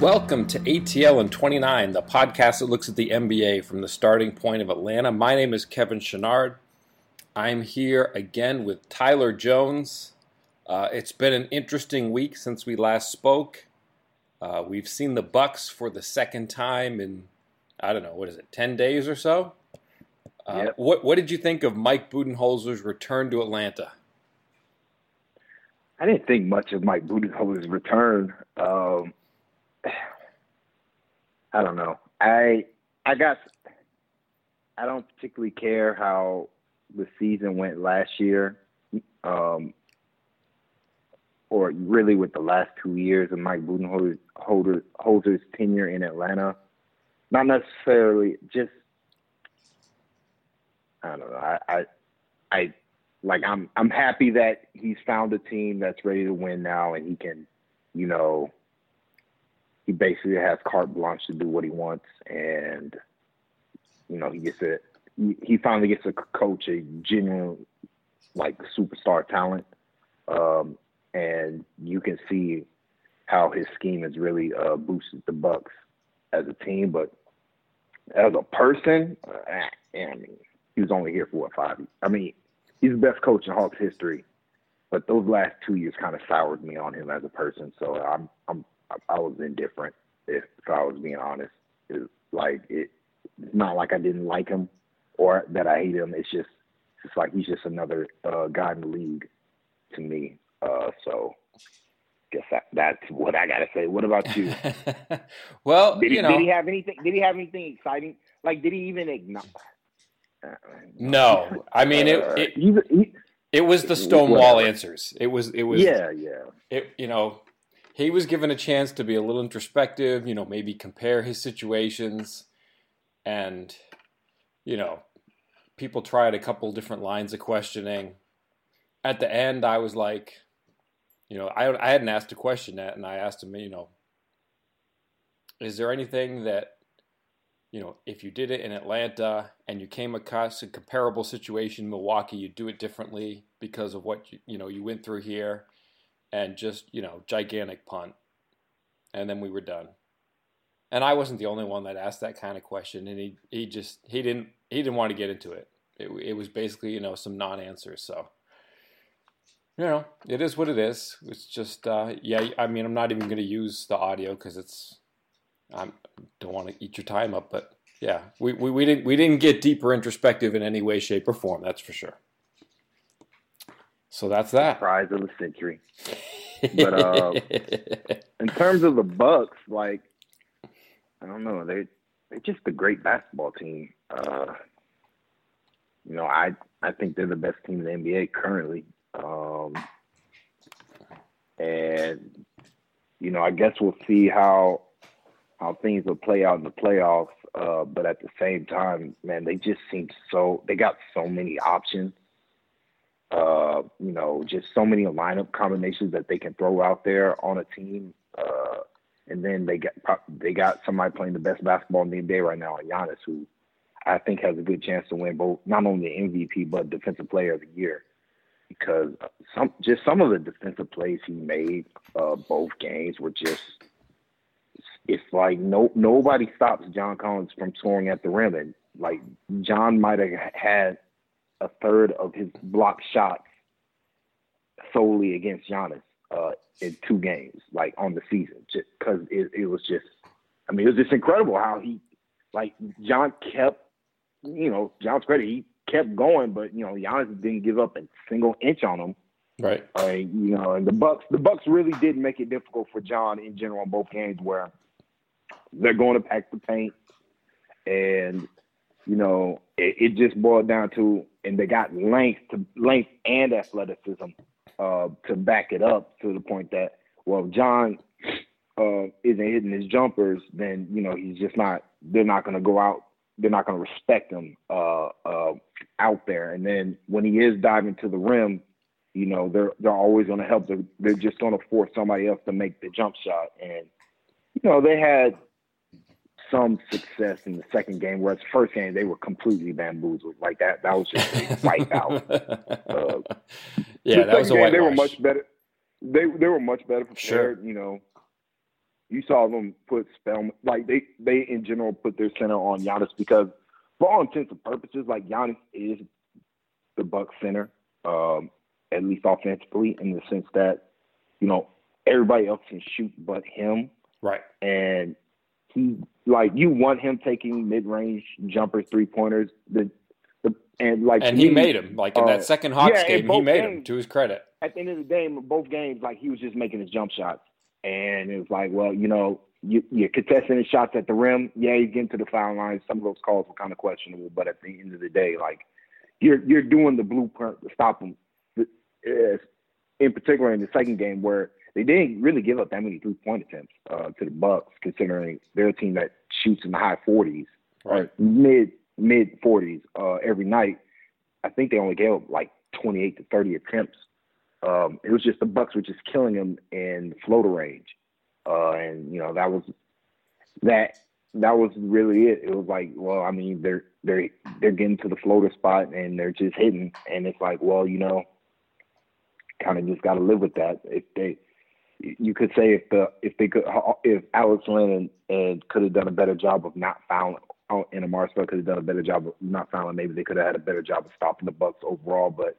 Welcome to ATL and 29, the podcast that looks at the NBA from the starting point of Atlanta. My name is Kevin Chouinard. I'm here again with Tyler Jones. Uh, it's been an interesting week since we last spoke. Uh, we've seen the Bucks for the second time in I don't know what is it, ten days or so. Uh, yep. What What did you think of Mike Budenholzer's return to Atlanta? I didn't think much of Mike Budenholzer's return. Um, I don't know. I I got I don't particularly care how the season went last year, um, or really with the last two years of Mike Budenholzer's tenure in Atlanta. Not necessarily just I don't know. I, I I like I'm I'm happy that he's found a team that's ready to win now and he can, you know, he basically has carte blanche to do what he wants, and you know he gets a he, finally gets to coach a genuine like superstar talent, um, and you can see how his scheme has really uh, boosted the Bucks as a team. But as a person, I mean, he was only here for what five? I mean, he's the best coach in Hawks history, but those last two years kind of soured me on him as a person. So I'm I'm I, I was indifferent. If, if I was being honest, it's like it, it's not like I didn't like him or that I hate him. It's just it's like he's just another uh, guy in the league to me. Uh, so guess that, that's what I gotta say. What about you? well, did he, you know, did he have anything? Did he have anything exciting? Like, did he even acknowledge? No, I mean it. Uh, it, he, he, it was the Stonewall answers. It was. It was. Yeah, yeah. It. You know, he was given a chance to be a little introspective, you know, maybe compare his situations. And, you know, people tried a couple different lines of questioning. At the end, I was like, you know, I, I hadn't asked a question yet, and I asked him, you know, is there anything that, you know, if you did it in Atlanta and you came across a comparable situation in Milwaukee, you'd do it differently because of what you, you know you went through here? And just, you know, gigantic punt. And then we were done. And I wasn't the only one that asked that kind of question and he he just he didn't he didn't want to get into it. It, it was basically, you know, some non-answers, so you know, it is what it is. It's just, uh, yeah. I mean, I'm not even going to use the audio because it's, I don't want to eat your time up. But yeah, we, we, we didn't we didn't get deeper introspective in any way, shape, or form. That's for sure. So that's that. Surprise of the century. But uh, in terms of the Bucks, like I don't know, they they're just a great basketball team. Uh, you know, I I think they're the best team in the NBA currently. Um, and you know, I guess we'll see how how things will play out in the playoffs. Uh, but at the same time, man, they just seem so they got so many options uh, you know, just so many lineup combinations that they can throw out there on a team. Uh, and then they got they got somebody playing the best basketball in the NBA right now, Giannis, who I think has a good chance to win both not only MVP but Defensive Player of the Year because some just some of the defensive plays he made uh, both games were just it's like no nobody stops John Collins from scoring at the rim and like John might have had a third of his block shots solely against Giannis uh, in two games, like on the season, just because it, it was just, I mean, it was just incredible how he like John kept, you know, John's credit, he kept going, but you know, Giannis didn't give up a single inch on him. Right. Uh, you know, and the Bucks, the Bucks really did make it difficult for John in general in both games, where they're going to pack the paint, and you know, it, it just boiled down to, and they got length to length and athleticism uh, to back it up to the point that, well, John uh, isn't hitting his jumpers, then you know he's just not. They're not going to go out. They're not going to respect him uh, uh, out there. And then when he is diving to the rim, you know they're they're always going to help. They're, they're just going to force somebody else to make the jump shot. And you know they had some success in the second game, whereas the first game they were completely bamboozled. Like that, that was just a wipe out. Uh, yeah, that was a game, They were much better. They they were much better Sure. prepared. You know, you saw them put Spellman like they they in general put their center on Giannis because for all intents and purposes, like Giannis is the Buck center, um, at least offensively, in the sense that you know everybody else can shoot but him Right. and he like you want him taking mid range jumpers, three pointers, the the and like And he me, made him. Like in uh, that second Hawks yeah, game, he made him to his credit. At the end of the game, both games, like he was just making his jump shots, and it was like, well, you know, you, you're contesting his shots at the rim. Yeah, he's getting to the foul line. Some of those calls were kind of questionable, but at the end of the day, like you're you're doing the blueprint to stop him. Uh, In particular, in the second game, where they didn't really give up that many three point attempts uh, to the Bucks, considering they're a team that shoots in the high 40s Right. or mid mid 40s uh, every night. I think they only gave up like 28 to 30 attempts. Um, it was just the Bucks were just killing them in floater range, uh, and you know that was that that was really it. It was like, well, I mean, they're they're they're getting to the floater spot and they're just hitting, and it's like, well, you know, kind of just got to live with that. If they, you could say if the if they could if Alex Len and, and could have done a better job of not fouling, and Amar Spell could have done a better job of not fouling, maybe they could have had a better job of stopping the Bucks overall. But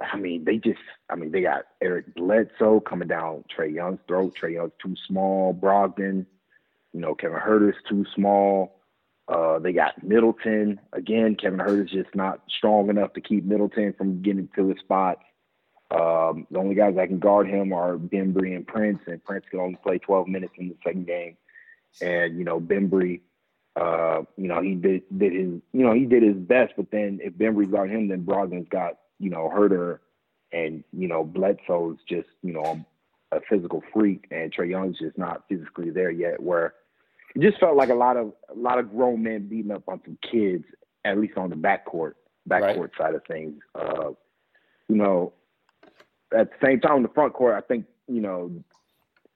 I mean, they just, I mean, they got Eric Bledsoe coming down Trae Young's throat. Trae Young's too small. Brogdon, you know, Kevin Huerter's too small. Uh, they got Middleton again. Kevin Huerter's just not strong enough to keep Middleton from getting to his spot. Um, the only guys that can guard him are Bembry and Prince, and Prince can only play 12 minutes in the second game. And you know, Bembry, uh, you know, he did did his, you know, he did his best. But then if Bembry's got him, then Brogdon's got you know Huerter, and you know Bledsoe's just you know a physical freak, and Trae Young's just not physically there yet. Where it just felt like a lot of a lot of grown men beating up on some kids, at least on the backcourt backcourt Right. side of things. Uh, you know, at the same time, in the front court, I think you know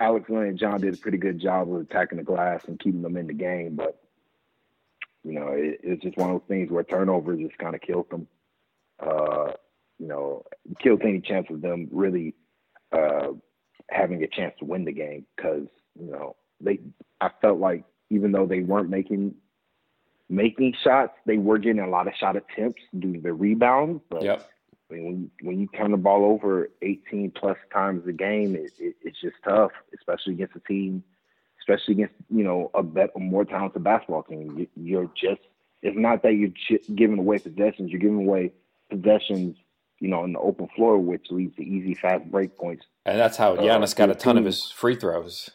Alex Len and John did a pretty good job of attacking the glass and keeping them in the game. But you know, it, it's just one of those things where turnovers just kind of killed them. Uh, you know, killed any chance of them really uh, having a chance to win the game because you know they. I felt like even though they weren't making making shots, they were getting a lot of shot attempts due to the rebounds. But Yep. I mean, when you, when you turn the ball over 18 plus times a game, it, it, it's just tough, especially against a team, especially against you know a, bet, a more talented basketball team. You, you're just it's not that you're ch- giving away possessions; you're giving away possessions, you know, in the open floor, which leads to easy, fast break points. And that's how Uh, Giannis got a ton of his free throws.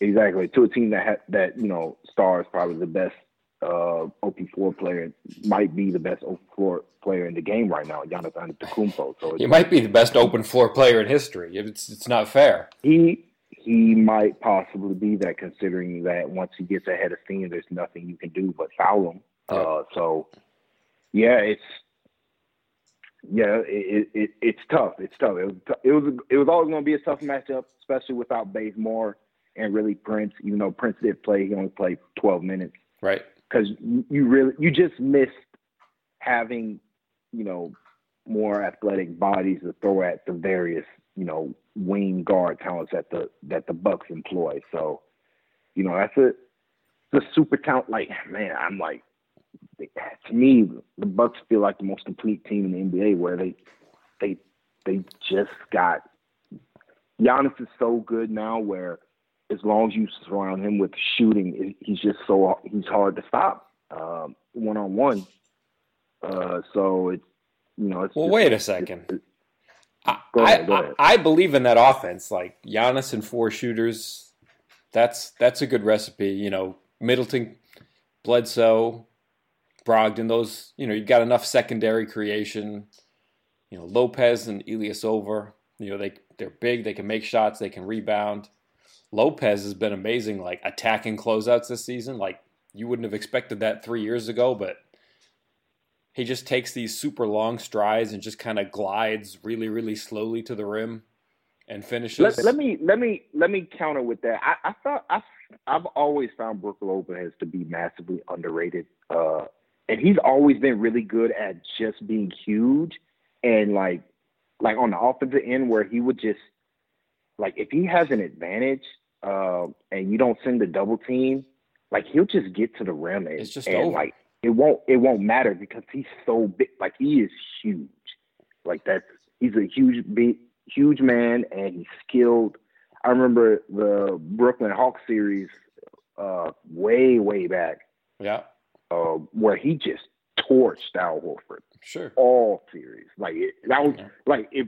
Exactly to a team that ha- that you know stars probably the best uh, OP4 player, might be the best OP4 player in the game right now, Giannis Antetokounmpo. So He might be the best open floor player in history. It's it's not fair. he he might possibly be that considering that once he gets ahead of steam there's nothing you can do but foul him uh so yeah it's yeah it, it it's tough it's tough it was it was it was always going to be a tough matchup especially without Bazemore and really Prince even though Prince did play he only played 12 minutes Right. Because you really you just missed having you know more athletic bodies to throw at the various you know wing guard talents that the that the Bucks employ. So you know that's a the super talent. Like man, I'm like to me the Bucks feel like the most complete team in the NBA where they they they just got Giannis is so good now where as long as you surround him with shooting, he's just so he's hard to stop one on one. So it's you know. It's well, just, wait a second. It's, I, Go ahead, I. I believe in that offense. Like Giannis and four shooters, that's that's a good recipe. You know, Middleton, Bledsoe, Brogdon. Those you know you've got enough secondary creation. You know Lopez and Ilyasova. You know they they're big. They can make shots. They can rebound. Lopez has been amazing, like attacking closeouts this season. Like you wouldn't have expected that three years ago, but he just takes these super long strides and just kind of glides really, really slowly to the rim and finishes. Let, let me let me let me counter with that. I, I thought I I've always found Brook Lopez to be massively underrated, uh, and he's always been really good at just being huge and like like on the offensive end where he would just like if he has an advantage uh, and you don't send the double team, like he'll just get to the rim and, It's just and over. like it won't it won't matter because he's so big. Like he is huge. Like that's he's a huge big huge man and he's skilled. I remember the Brooklyn Hawks series uh, way way back yeah, uh, where he just torched Al Horford sure. all series. Like it, that was Yeah. like if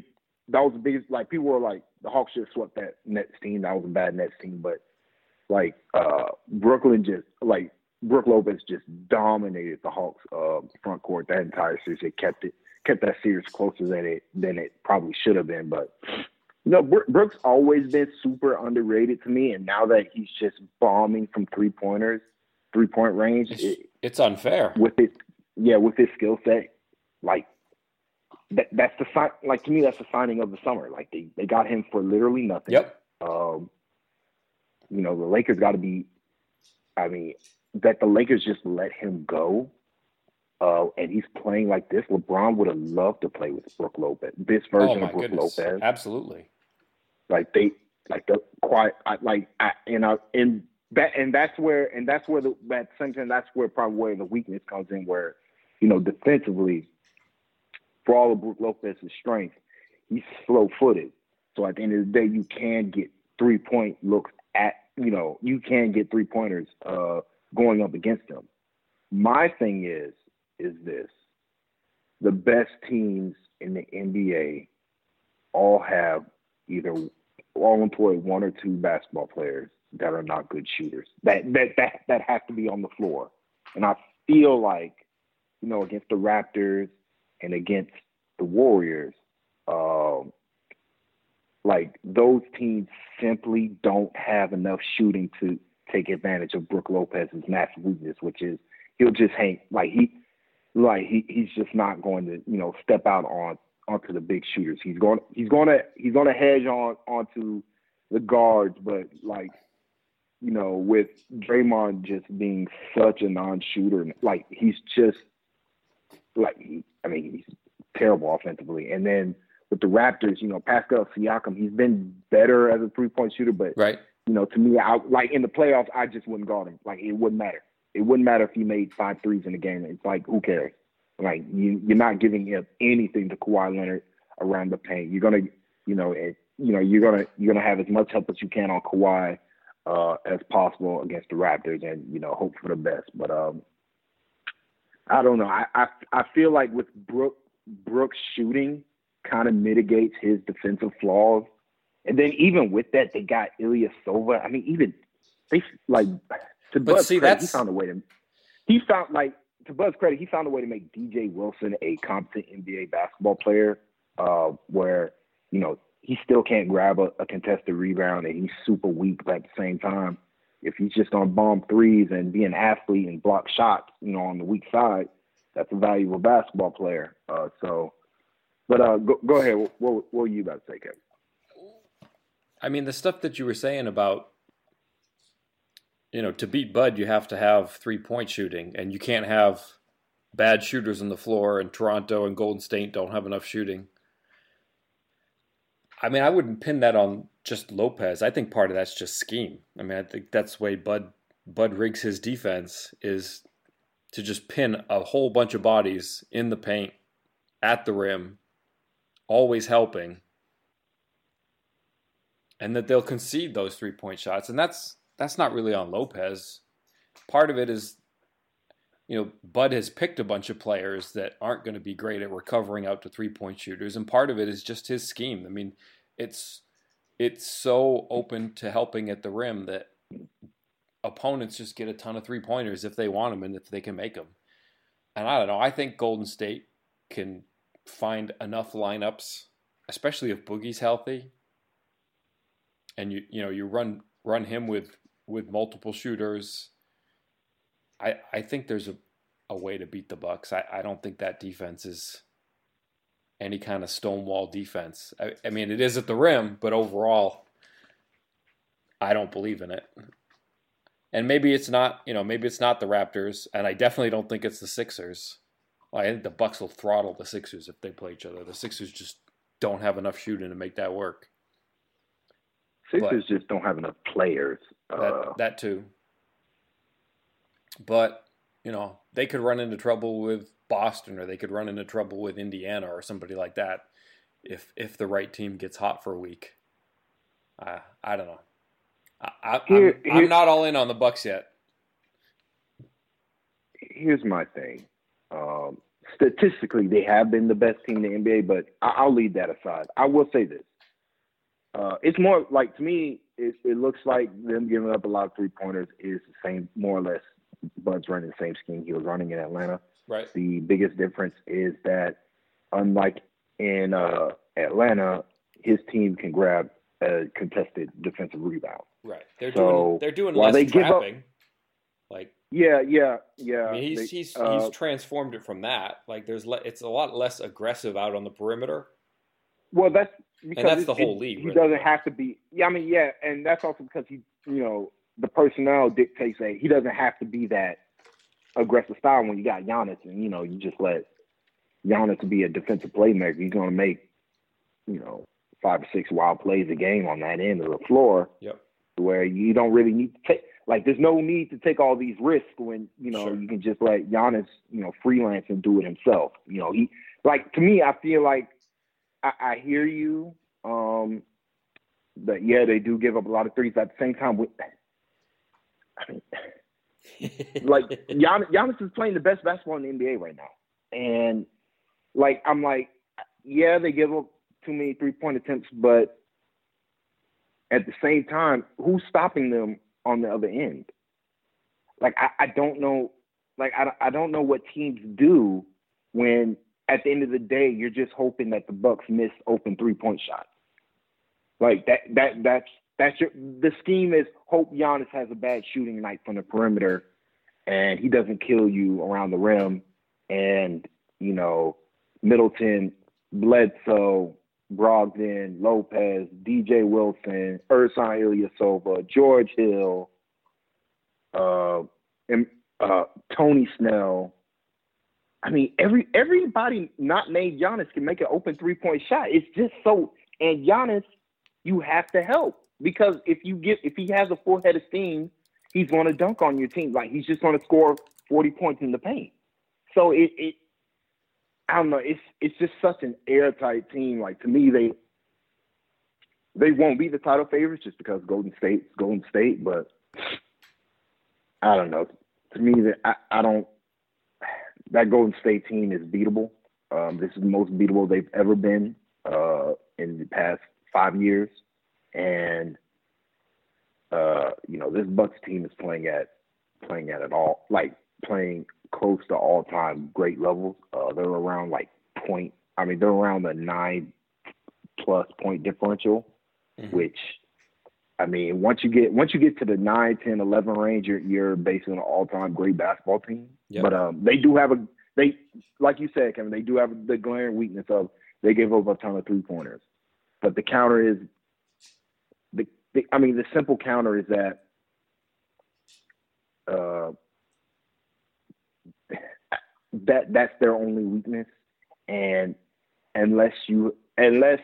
that was the biggest. Like people were like the Hawks just swept that Nets team. That was a bad Nets team, but like uh, Brooklyn just like Brook Lopez just dominated the Hawks uh, front court that entire series. It kept it kept that series closer than it than it probably should have been. But you know, Brook, Brook's always been super underrated to me, and now that he's just bombing from three pointers, three point range, It's, it, it's unfair. with his yeah with his skill set like that, that's the sign like to me that's the signing of the summer like they, they got him for literally nothing Yep. um you know the lakers got to be i mean that the lakers just let him go uh and he's playing like this lebron would have loved to play with Brook lopez this Oh version my of Brook goodness. lopez Absolutely. like they like the quiet I, like I, and I, and that and that's where and that's where the that sometimes that's where probably where the weakness comes in where you know defensively for all of Brook Lopez's strength he's slow footed so at the end of the day you can get three point looks at you know you can get three pointers uh going up against him my thing is is this the best teams in the NBA all have either all employ one or two basketball players that are not good shooters. That that that that have to be on the floor. And I feel like, you know, against the Raptors and against the Warriors, um, like those teams simply don't have enough shooting to take advantage of Brook Lopez's massive weakness, which is he'll just hang like he like he he's just not going to, you know, step out on onto the big shooters. He's going he's going to he's going to hedge on onto the guards, but like you know, with Draymond just being such a non-shooter, like he's just like I mean he's terrible offensively. And then with the Raptors, you know, Pascal Siakam, he's been better as a three-point shooter, but Right. you know, to me, I like in the playoffs, I just wouldn't guard him. Like it wouldn't matter. It wouldn't matter if he made five threes in a game. It's like who cares? Like you, you're not giving him anything to Kawhi Leonard around the paint. You're gonna, you know, it, you know, you're gonna you're gonna have as much help as you can on Kawhi uh, as possible against the Raptors, and you know, hope for the best. But um, I don't know. I I, I feel like with Brook Brooks shooting kind of mitigates his defensive flaws. And then even with that, they got Ilya Sova. I mean, even they like to But Bud's see, credit, that's- he found a way to he found like to Bud's credit, he found a way to make DJ Wilson a competent NBA basketball player, uh, where, you know, he still can't grab a, a contested rebound and he's super weak, but at the same time, if he's just gonna bomb threes and be an athlete and block shots, you know, on the weak side, that's a valuable basketball player. Uh, so but uh, go, go ahead. What, what, what were you about to say, Kevin? I mean, the stuff that you were saying about, you know, to beat Bud, you have to have three point shooting, and you can't have bad shooters on the floor, and Toronto and Golden State don't have enough shooting. I mean, I wouldn't pin that on just Lopez. I think part of that's just scheme. I mean, I think that's the way Bud Bud rigs his defense is to just pin a whole bunch of bodies in the paint at the rim, always helping and that they'll concede those three point shots, and that's that's not really on Lopez. Part of it is, you know, Bud has picked a bunch of players that aren't going to be great at recovering out to three point shooters, and part of it is just his scheme. I mean, it's it's so open to helping at the rim that opponents just get a ton of three pointers if they want them and if they can make them. And I don't know. I think Golden State can find enough lineups, especially if Boogie's healthy, and you you know you run run him with with multiple shooters. I I think there's a, a way to beat the Bucks. I, I don't think that defense is any kind of stonewall defense. I, I mean it is at the rim, but overall I don't believe in it. And maybe it's not, you know, maybe it's not the Raptors, and I definitely don't think it's the Sixers. I think the Bucks will throttle the Sixers if they play each other. The Sixers just don't have enough shooting to make that work. Sixers but, just don't have enough players. That, uh, that too. But you know, they could run into trouble with Boston, or they could run into trouble with Indiana, or somebody like that, if if the right team gets hot for a week. Uh, I don't know. I, am I'm not all in on the Bucks yet. Here's my thing. Um, statistically, they have been the best team in the NBA, but I, will leave that aside. I will say this: uh, it's more like to me, it, it, looks like them giving up a lot of three pointers is the same, more or less. Bud's running the same scheme he was running in Atlanta. Right. The biggest difference is that, unlike in uh, Atlanta, his team can grab a contested defensive rebound. Right. They're so doing they're doing less they trapping. Up, like yeah, yeah, yeah. I mean, he's they, he's uh, he's transformed it from that. Like there's le- it's a lot less aggressive out on the perimeter. Well, that's because and that's the whole league. He really. doesn't have to be. Yeah, I mean, yeah, and that's also because he, you know, the personnel dictates that he doesn't have to be that aggressive style when you got Giannis, and you know, you just let Giannis be a defensive playmaker. He's going to make, you know, five or six wild plays a game on that end of the floor. Yep where you don't really need to take like there's no need to take all these risks when you know sure. you can just let Giannis you know freelance and do it himself. You know he like to me I feel like I, I hear you um that yeah they do give up a lot of threes at the same time. With, I mean, like Giannis, Giannis is playing the best basketball in the NBA right now, and like I'm like yeah they give up too many three point attempts, but at the same time, who's stopping them on the other end? Like I, I don't know, like I, I don't know what teams do when at the end of the day you're just hoping that the Bucks miss open three point shots. Like that that that's that's your the scheme is hope Giannis has a bad shooting night from the perimeter and he doesn't kill you around the rim and you know Middleton, Bledsoe, Brogdon, Lopez, DJ Wilson, Ersan Ilyasova, George Hill, uh, and, uh, Tony Snell. I mean, every everybody not named Giannis can make an open three point shot. It's just so. And Giannis, you have to help because if you get if he has a full head of steam, he's going to dunk on your team. Like he's just going to score forty points in the paint. So it, it I don't know. It's it's just such an airtight team. Like to me, they they won't be the title favorites just because Golden State's Golden State. But I don't know. To me, that I, I don't. That Golden State team is beatable. Um, this is the most beatable they've ever been uh, in the past five years, and uh, you know this Bucks team is playing at playing at it all like playing close to all time great levels. Uh, they're around like point. I mean, they're around the nine plus point differential, mm-hmm. which I mean, once you get once you get to the 9, 10, 11 range, you're you're basically an all time great basketball team. Yep. But um, they do have a they like you said, Kevin. They do have the glaring weakness of they give up a ton of three pointers. But the counter is the, I mean, the simple counter is that uh, that that's their only weakness. And unless you unless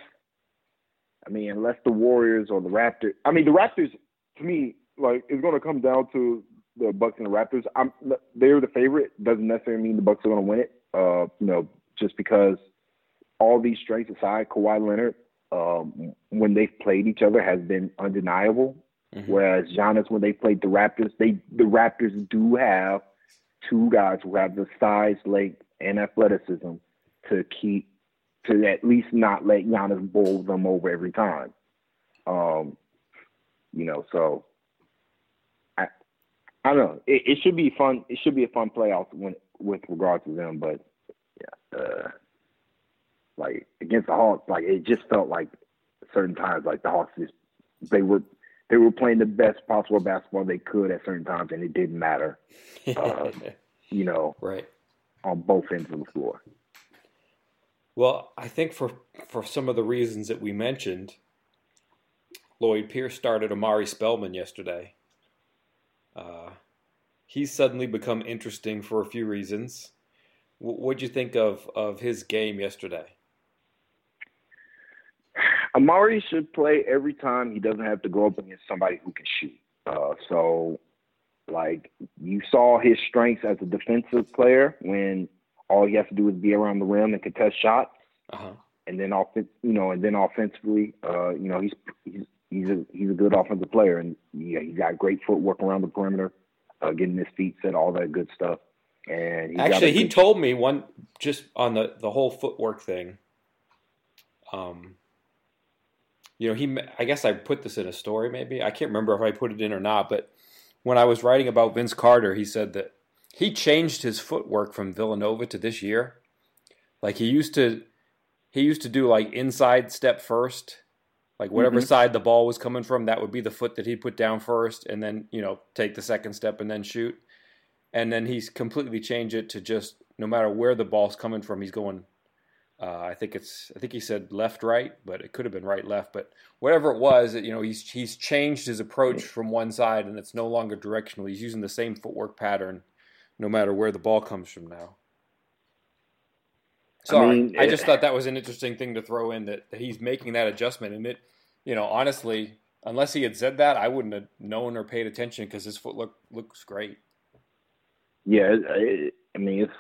I mean unless the Warriors or the Raptors I mean the Raptors to me like it's gonna come down to the Bucks and the Raptors. I'm they're the favorite. Doesn't necessarily mean the Bucks are gonna win it. Uh, you know, just because all these strengths aside, Kawhi Leonard, um, when they've played each other has been undeniable. Mm-hmm. Whereas Giannis, when they played the Raptors, they the Raptors do have two guys who have the size, length, and athleticism to keep to at least not let Giannis bowl them over every time. Um, you know, so I I don't know. It, it should be fun. It should be a fun playoff when with regard to them, but yeah, uh, like against the Hawks, like it just felt like certain times like the Hawks just they were they were playing the best possible basketball they could at certain times, and it didn't matter. Uh, you know, right on both ends of the floor. Well, I think for for some of the reasons that we mentioned, Lloyd Pierce started Omari Spellman yesterday. Uh, he's suddenly become interesting for a few reasons. W- what'd you think of of his game yesterday? Omari should play every time he doesn't have to go up against somebody who can shoot. Uh, so, like you saw his strengths as a defensive player when all he has to do is be around the rim and contest shots. Uh-huh. And then off, you know, and then offensively, uh, you know, he's he's he's a he's a good offensive player, and yeah, he's got great footwork around the perimeter, uh, getting his feet set, all that good stuff. And actually, he told me one just on the the whole footwork thing. Um, you know, he I guess I put this in a story maybe. I can't remember if I put it in or not, but when I was writing about Vince Carter, he said that he changed his footwork from Villanova to this year. Like he used to he used to do like inside step first. Like whatever mm-hmm. side the ball was coming from, that would be the foot that he'd put down first and then, you know, take the second step and then shoot. And then he's completely changed it to just no matter where the ball's coming from, he's going uh, I think it's I think he said left right, but it could have been right left. But whatever it was, you know, he's he's changed his approach from one side, and it's no longer directional. He's using the same footwork pattern, no matter where the ball comes from now. Sorry, I, mean, I just thought that was an interesting thing to throw in that, that he's making that adjustment, and it, you know, honestly, unless he had said that, I wouldn't have known or paid attention because his foot look looks great. Yeah, I mean it's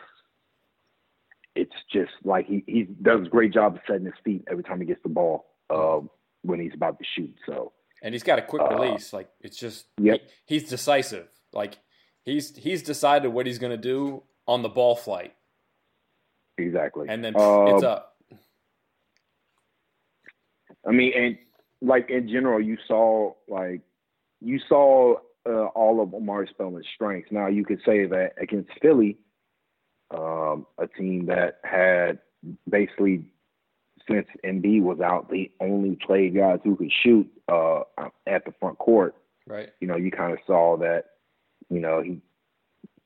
it's just like he he does a great job of setting his feet every time he gets the ball uh, when he's about to shoot. So and he's got a quick uh, release. Like it's just yep. he, he's decisive. Like he's he's decided what he's going to do on the ball flight. Exactly. And then uh, it's up. I mean, and like in general, you saw like you saw uh, all of Omari Spellman's strengths. Now you could say that against Philly, um, a team that had basically since Embiid was out, they only played guys who could shoot uh, at the front court. Right. You know, you kind of saw that. You know, he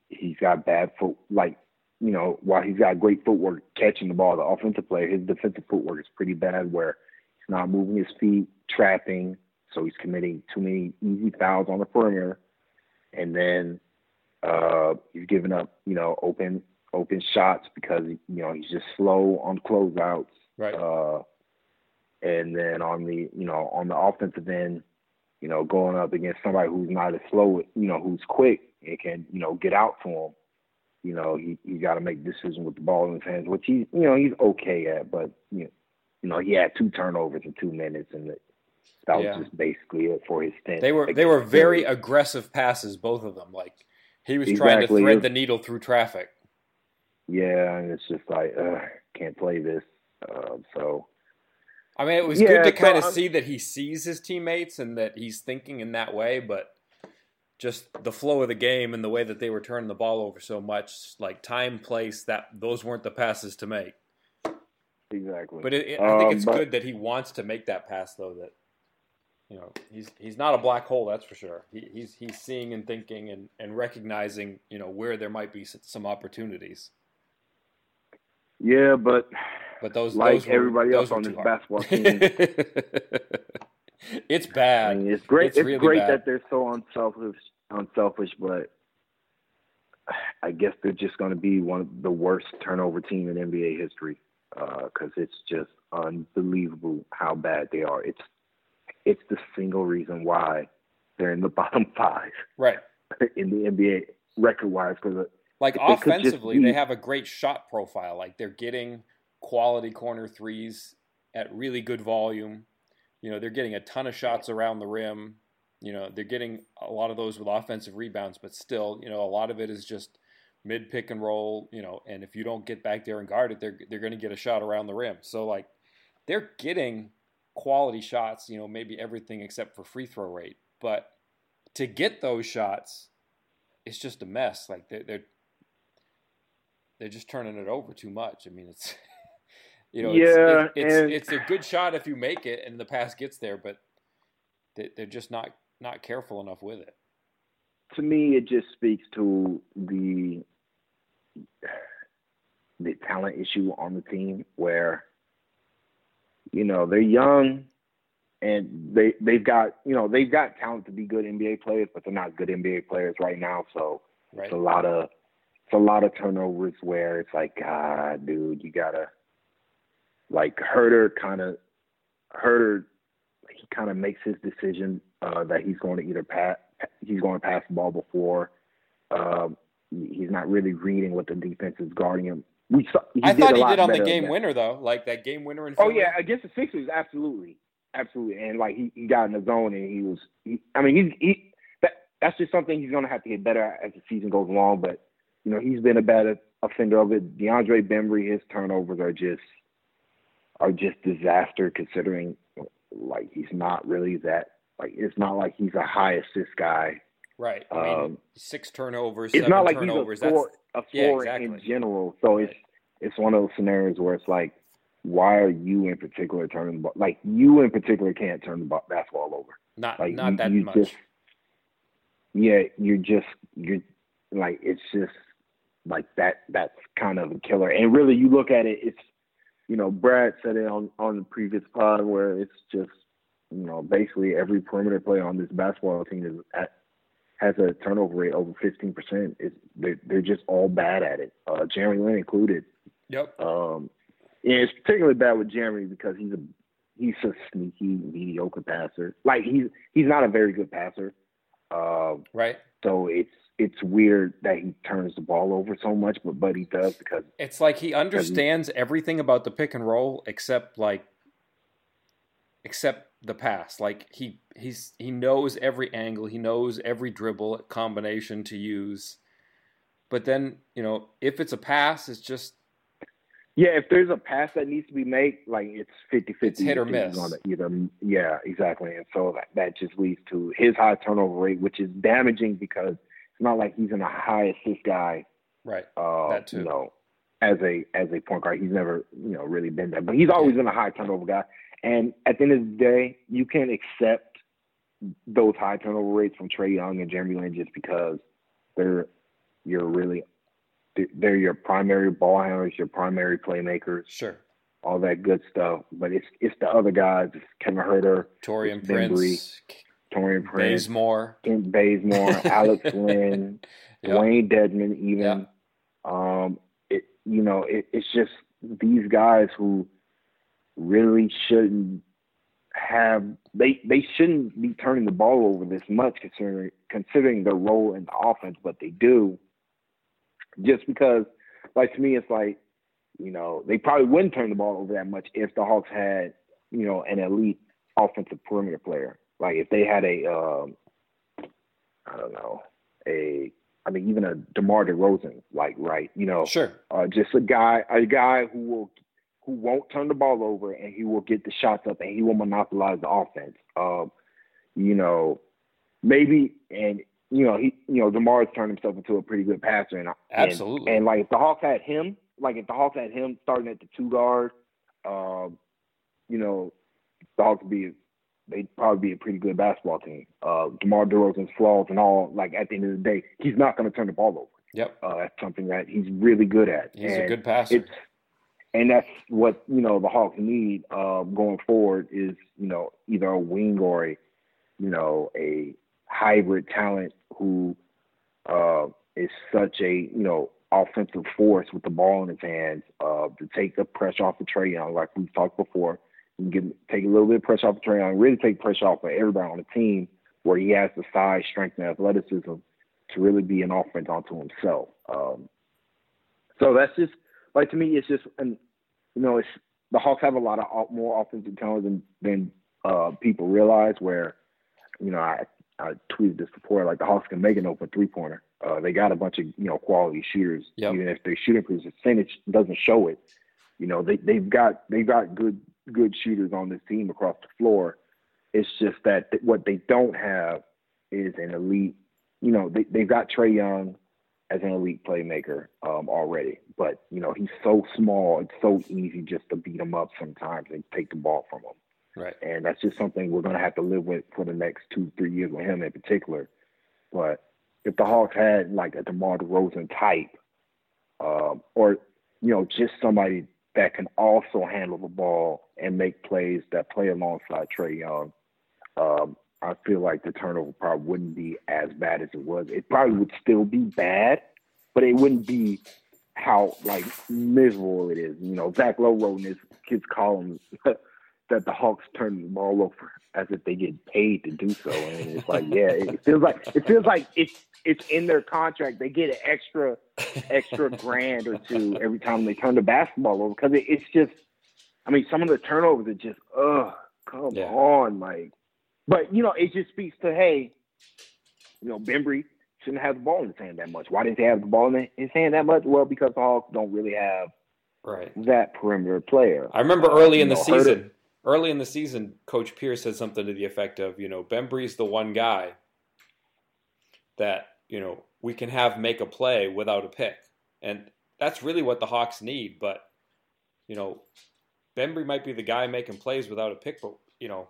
he's got bad foot. Like, you know, while he's got great footwork catching the ball, the offensive player, his defensive footwork is pretty bad. Where he's not moving his feet, trapping, so he's committing too many easy fouls on the perimeter, and then uh, he's giving up, you know, open open shots because you know he's just slow on closeouts. Right. Uh, and then on the you know on the offensive end, you know going up against somebody who's not as slow, you know who's quick and can you know get out to him. You know he he got to make decisions with the ball in his hands, which he you know he's okay at, but you know, you know he had two turnovers in two minutes, and that was yeah. just basically it for his stint. They were they were very aggressive passes, both of them. Like he was exactly. trying to thread the needle through traffic yeah, and it's just like, uh, can't play this. Uh, so, I mean, it was yeah, good to kind of see that he sees his teammates and that he's thinking in that way, but just the flow of the game and the way that they were turning the ball over so much, like time, place, that those weren't the passes to make. Exactly. But it, it, I think um, it's but, good that he wants to make that pass, though. That you know, he's he's not a black hole, that's for sure. He, he's he's seeing and thinking and, and recognizing, you know, where there might be some opportunities. Yeah, but but those like those were, everybody else on this hard. basketball team, it's bad. I mean, it's great. It's, it's really great bad. that they're so unselfish, unselfish, but I guess they're just going to be one of the worst turnover team in NBA history because uh, it's just unbelievable how bad they are. It's it's the single reason why they're in the bottom five, right, in the NBA record wise because like offensively, be... they have a great shot profile. Like they're getting quality corner threes at really good volume. You know, they're getting a ton of shots around the rim. You know, they're getting a lot of those with offensive rebounds, but still, you know, a lot of it is just mid pick and roll, you know, and if you don't get back there and guard it, they're they're going to get a shot around the rim. So like they're getting quality shots, you know, maybe everything except for free throw rate, but to get those shots, it's just a mess. Like they're they're they're just turning it over too much. I mean, it's you know, yeah, it's, it's, it's, a good shot if you make it and the pass gets there, but they're just not not careful enough with it. To me, it just speaks to the the talent issue on the team where you know they're young and they they've got you know they've got talent to be good NBA players, but they're not good NBA players right now. So right. it's a lot of it's a lot of turnovers where it's like, God, dude, you gotta like Huerter kind of Huerter he kind of makes his decision uh, that he's going to either pass he's going to pass the ball before. Uh, he's not really reading what the defense is guarding him. We saw, I thought he did on the game winner though, like that game winner in. Oh yeah, against the Sixers, absolutely, absolutely, and like he, he got in the zone and he was. He, I mean, he's he that that's just something he's going to have to get better at as the season goes along. But you know, he's been a bad offender of it. DeAndre Bembry, his turnovers are just are just disaster considering like he's not really that like it's not like he's a high assist guy. Right. I mean, um, six turnovers. It's not like turnovers. he's a four, a four yeah, exactly. in general. So right. it's it's one of those scenarios where it's like, why are you in particular turning the ball? Like you in particular can't turn the ball, basketball over. Not like not you, that you much. Just, yeah, you're just you're like it's just like that. That's kind of a killer. And really, you look at it, it's you know, Brad said it on on the previous pod where it's just, you know, basically every perimeter player on this basketball team is at, has a turnover rate over 15%. It's, they're, they're just all bad at it. Uh, Jeremy Lin included. Yep. Um, and it's particularly bad with Jeremy because he's a he's a sneaky mediocre passer. Like he's he's not a very good passer. Uh, right. So it's it's weird that he turns the ball over so much, but but he does because it's like he understands he, everything about the pick and roll except like except the pass. Like he he's he knows every angle, he knows every dribble combination to use. But then, you know, if it's a pass, it's just yeah, if there's a pass that needs to be made, like it's 50 50. It's hit or miss. On it either, yeah, exactly. And so that, that just leads to his high turnover rate, which is damaging because it's not like he's in a high assist guy. Right. Uh, that too. You know, as a as a point guard, he's never you know really been there, but he's always been a high turnover guy. And at the end of the day, you can't accept those high turnover rates from Trae Young and Jeremy Lin just because they're you're really they're your primary ball handlers, your primary playmakers. Sure. All that good stuff, but it's it's the other guys, it's Kevin Huerter, Taurean Prince, Taurean Prince, Bazemore, Kent Bazemore, Alex Len, yep. Dewayne Dedmon, even. Yep. Um, it you know it, it's just these guys who really shouldn't have they they shouldn't be turning the ball over this much considering considering their role in the offense, but they do. Just because, like to me, it's like you know they probably wouldn't turn the ball over that much if the Hawks had you know an elite offensive perimeter player. Like if they had a, um, I don't know, a, I mean, even a DeMar DeRozan, like right, you know, sure, uh, just a guy, a guy who will, who won't turn the ball over and he will get the shots up and he will monopolize the offense. Um, you know, maybe and you know he, you know, DeMar's turned himself into a pretty good passer and absolutely, and, and like if the Hawks had him, like if the Hawks had him starting at the two guard, um, you know, the Hawks would be they'd probably be a pretty good basketball team. Uh, DeMar DeRozan's flaws and all, like at the end of the day, he's not going to turn the ball over. Yep, uh, that's something that he's really good at. He's and a good passer. and that's what you know the Hawks need uh, going forward is you know either a wing or a you know a hybrid talent who uh, is such a you know offensive force with the ball in his hands uh, to take the pressure off of Trae Young, like we've talked before and get take a little bit of pressure off the Trae Young, really take pressure off of everybody on the team where he has the size, strength, and athleticism to really be an offense onto himself. Um, so that's just like to me, it's just and you know it's the Hawks have a lot of more offensive talent than than uh, people realize. Where you know, I I tweeted this before, like the Hawks can make an open three pointer. Uh, they got a bunch of you know quality shooters, yep. even if their shooting percentage doesn't show it. You know, they they've got they've got good good shooters on this team across the floor. It's just that what they don't have is an elite. You know, they they've got Trae Young as an elite playmaker um, already, but you know he's so small. It's so easy just to beat him up sometimes and take the ball from him. Right. And that's just something we're going to have to live with for the next two, three years with him in particular. But if the Hawks had like a DeMar DeRozan type, um, or you know, just somebody that can also handle the ball and make plays that play alongside Trae Young, um, I feel like the turnover probably wouldn't be as bad as it was. It probably would still be bad, but it wouldn't be how like miserable it is. You know, Zach Lowe wrote in his kids' columns that the Hawks turn the ball over as if they get paid to do so. And it's like, yeah, it feels like it feels like it's it's in their contract. They get an extra extra grand or two every time they turn the basketball over because it, it's just. I mean, some of the turnovers are just, ugh, come yeah. on, like. But you know, it just speaks to hey, you know, Bembry shouldn't have the ball in his hand that much. Why didn't he have the ball in his hand that much? Well, because the Hawks don't really have right that perimeter player. I remember early uh, in the know, season early in the season, Coach Pierce said something to the effect of, you know, Bembry's the one guy that, you know, we can have make a play without a pick. And that's really what the Hawks need. But, you know, Bembry might be the guy making plays without a pick, but, you know,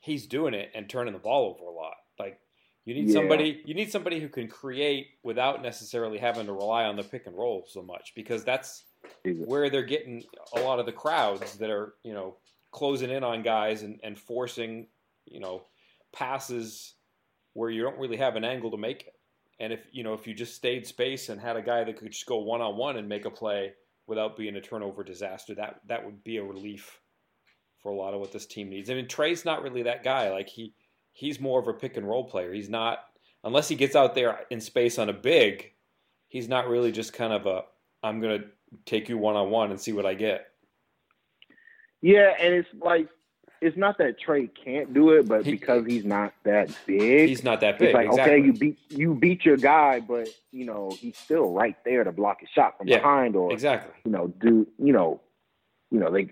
he's doing it and turning the ball over a lot. Like, you need yeah. somebody you need somebody who can create without necessarily having to rely on the pick and roll so much because that's where they're getting a lot of the crowds that are, you know, closing in on guys and, and forcing, you know, passes where you don't really have an angle to make it. And if you know if you just stayed space and had a guy that could just go one on one and make a play without being a turnover disaster, that that would be a relief for a lot of what this team needs. I mean, Trae's not really that guy. Like he he's more of a pick and roll player. He's not unless he gets out there in space on a big. He's not really just kind of a I'm gonna take you one on one and see what I get. Yeah, and it's like it's not that Trae can't do it, but he, because he's not that big, he's not that big. It's like exactly. okay, you beat you beat your guy, but you know he's still right there to block his shot from yeah, behind, or exactly. You know, do you know, you know they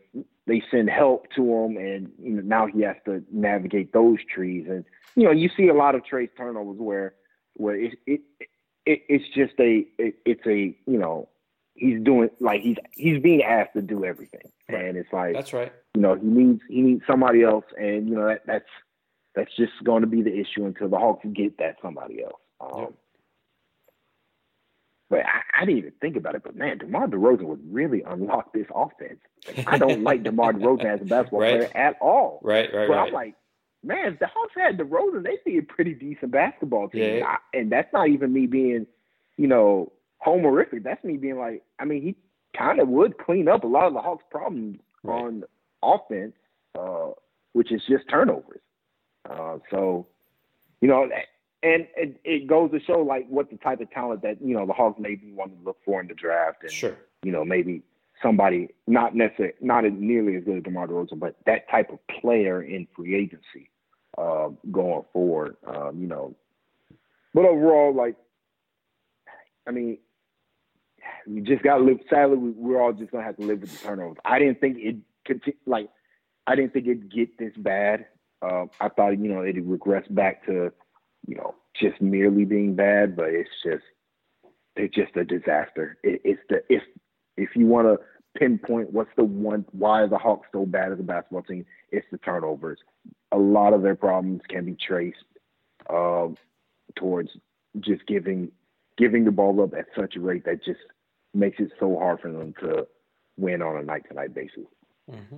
they send help to him, and you know now he has to navigate those trees, and you know you see a lot of Trae's turnovers where where it it, it it's just a it, it's a you know he's doing like he's he's being asked to do everything, right. and it's like that's right. You know, he needs he needs somebody else, and you know that that's that's just going to be the issue until the Hawks get that somebody else. Um, yep. But I, I, didn't even think about it. But man, DeMar DeRozan would really unlock this offense. Like, I don't like DeMar DeRozan as a basketball right. player at all. Right, right, but right. I'm like, man, if the Hawks had DeRozan, they'd be a pretty decent basketball team. Yeah. I, and that's not even me being, you know, homerific. That's me being like, I mean, he kind of would clean up a lot of the Hawks' problems right. on offense, uh, which is just turnovers. Uh, so, you know, and it, it, goes to show like what the type of talent that you know the Hawks maybe want to look for in the draft, and sure. you know maybe somebody not necessarily not nearly as good as DeMar DeRozan, but that type of player in free agency uh, going forward. Um, you know, but overall, like, I mean, you just got to live. Sadly, we, are all just gonna have to live with the turnovers. I didn't think it could like, I didn't think it'd get this bad. Uh, I thought you know it'd regress back to, you know, just merely being bad, but it's just it's just a disaster. It, it's the if if you want to pinpoint what's the one why are the Hawks so bad as a basketball team, it's the turnovers. A lot of their problems can be traced uh, towards just giving giving the ball up at such a rate that just makes it so hard for them to win on a night to night basis. Mm-hmm.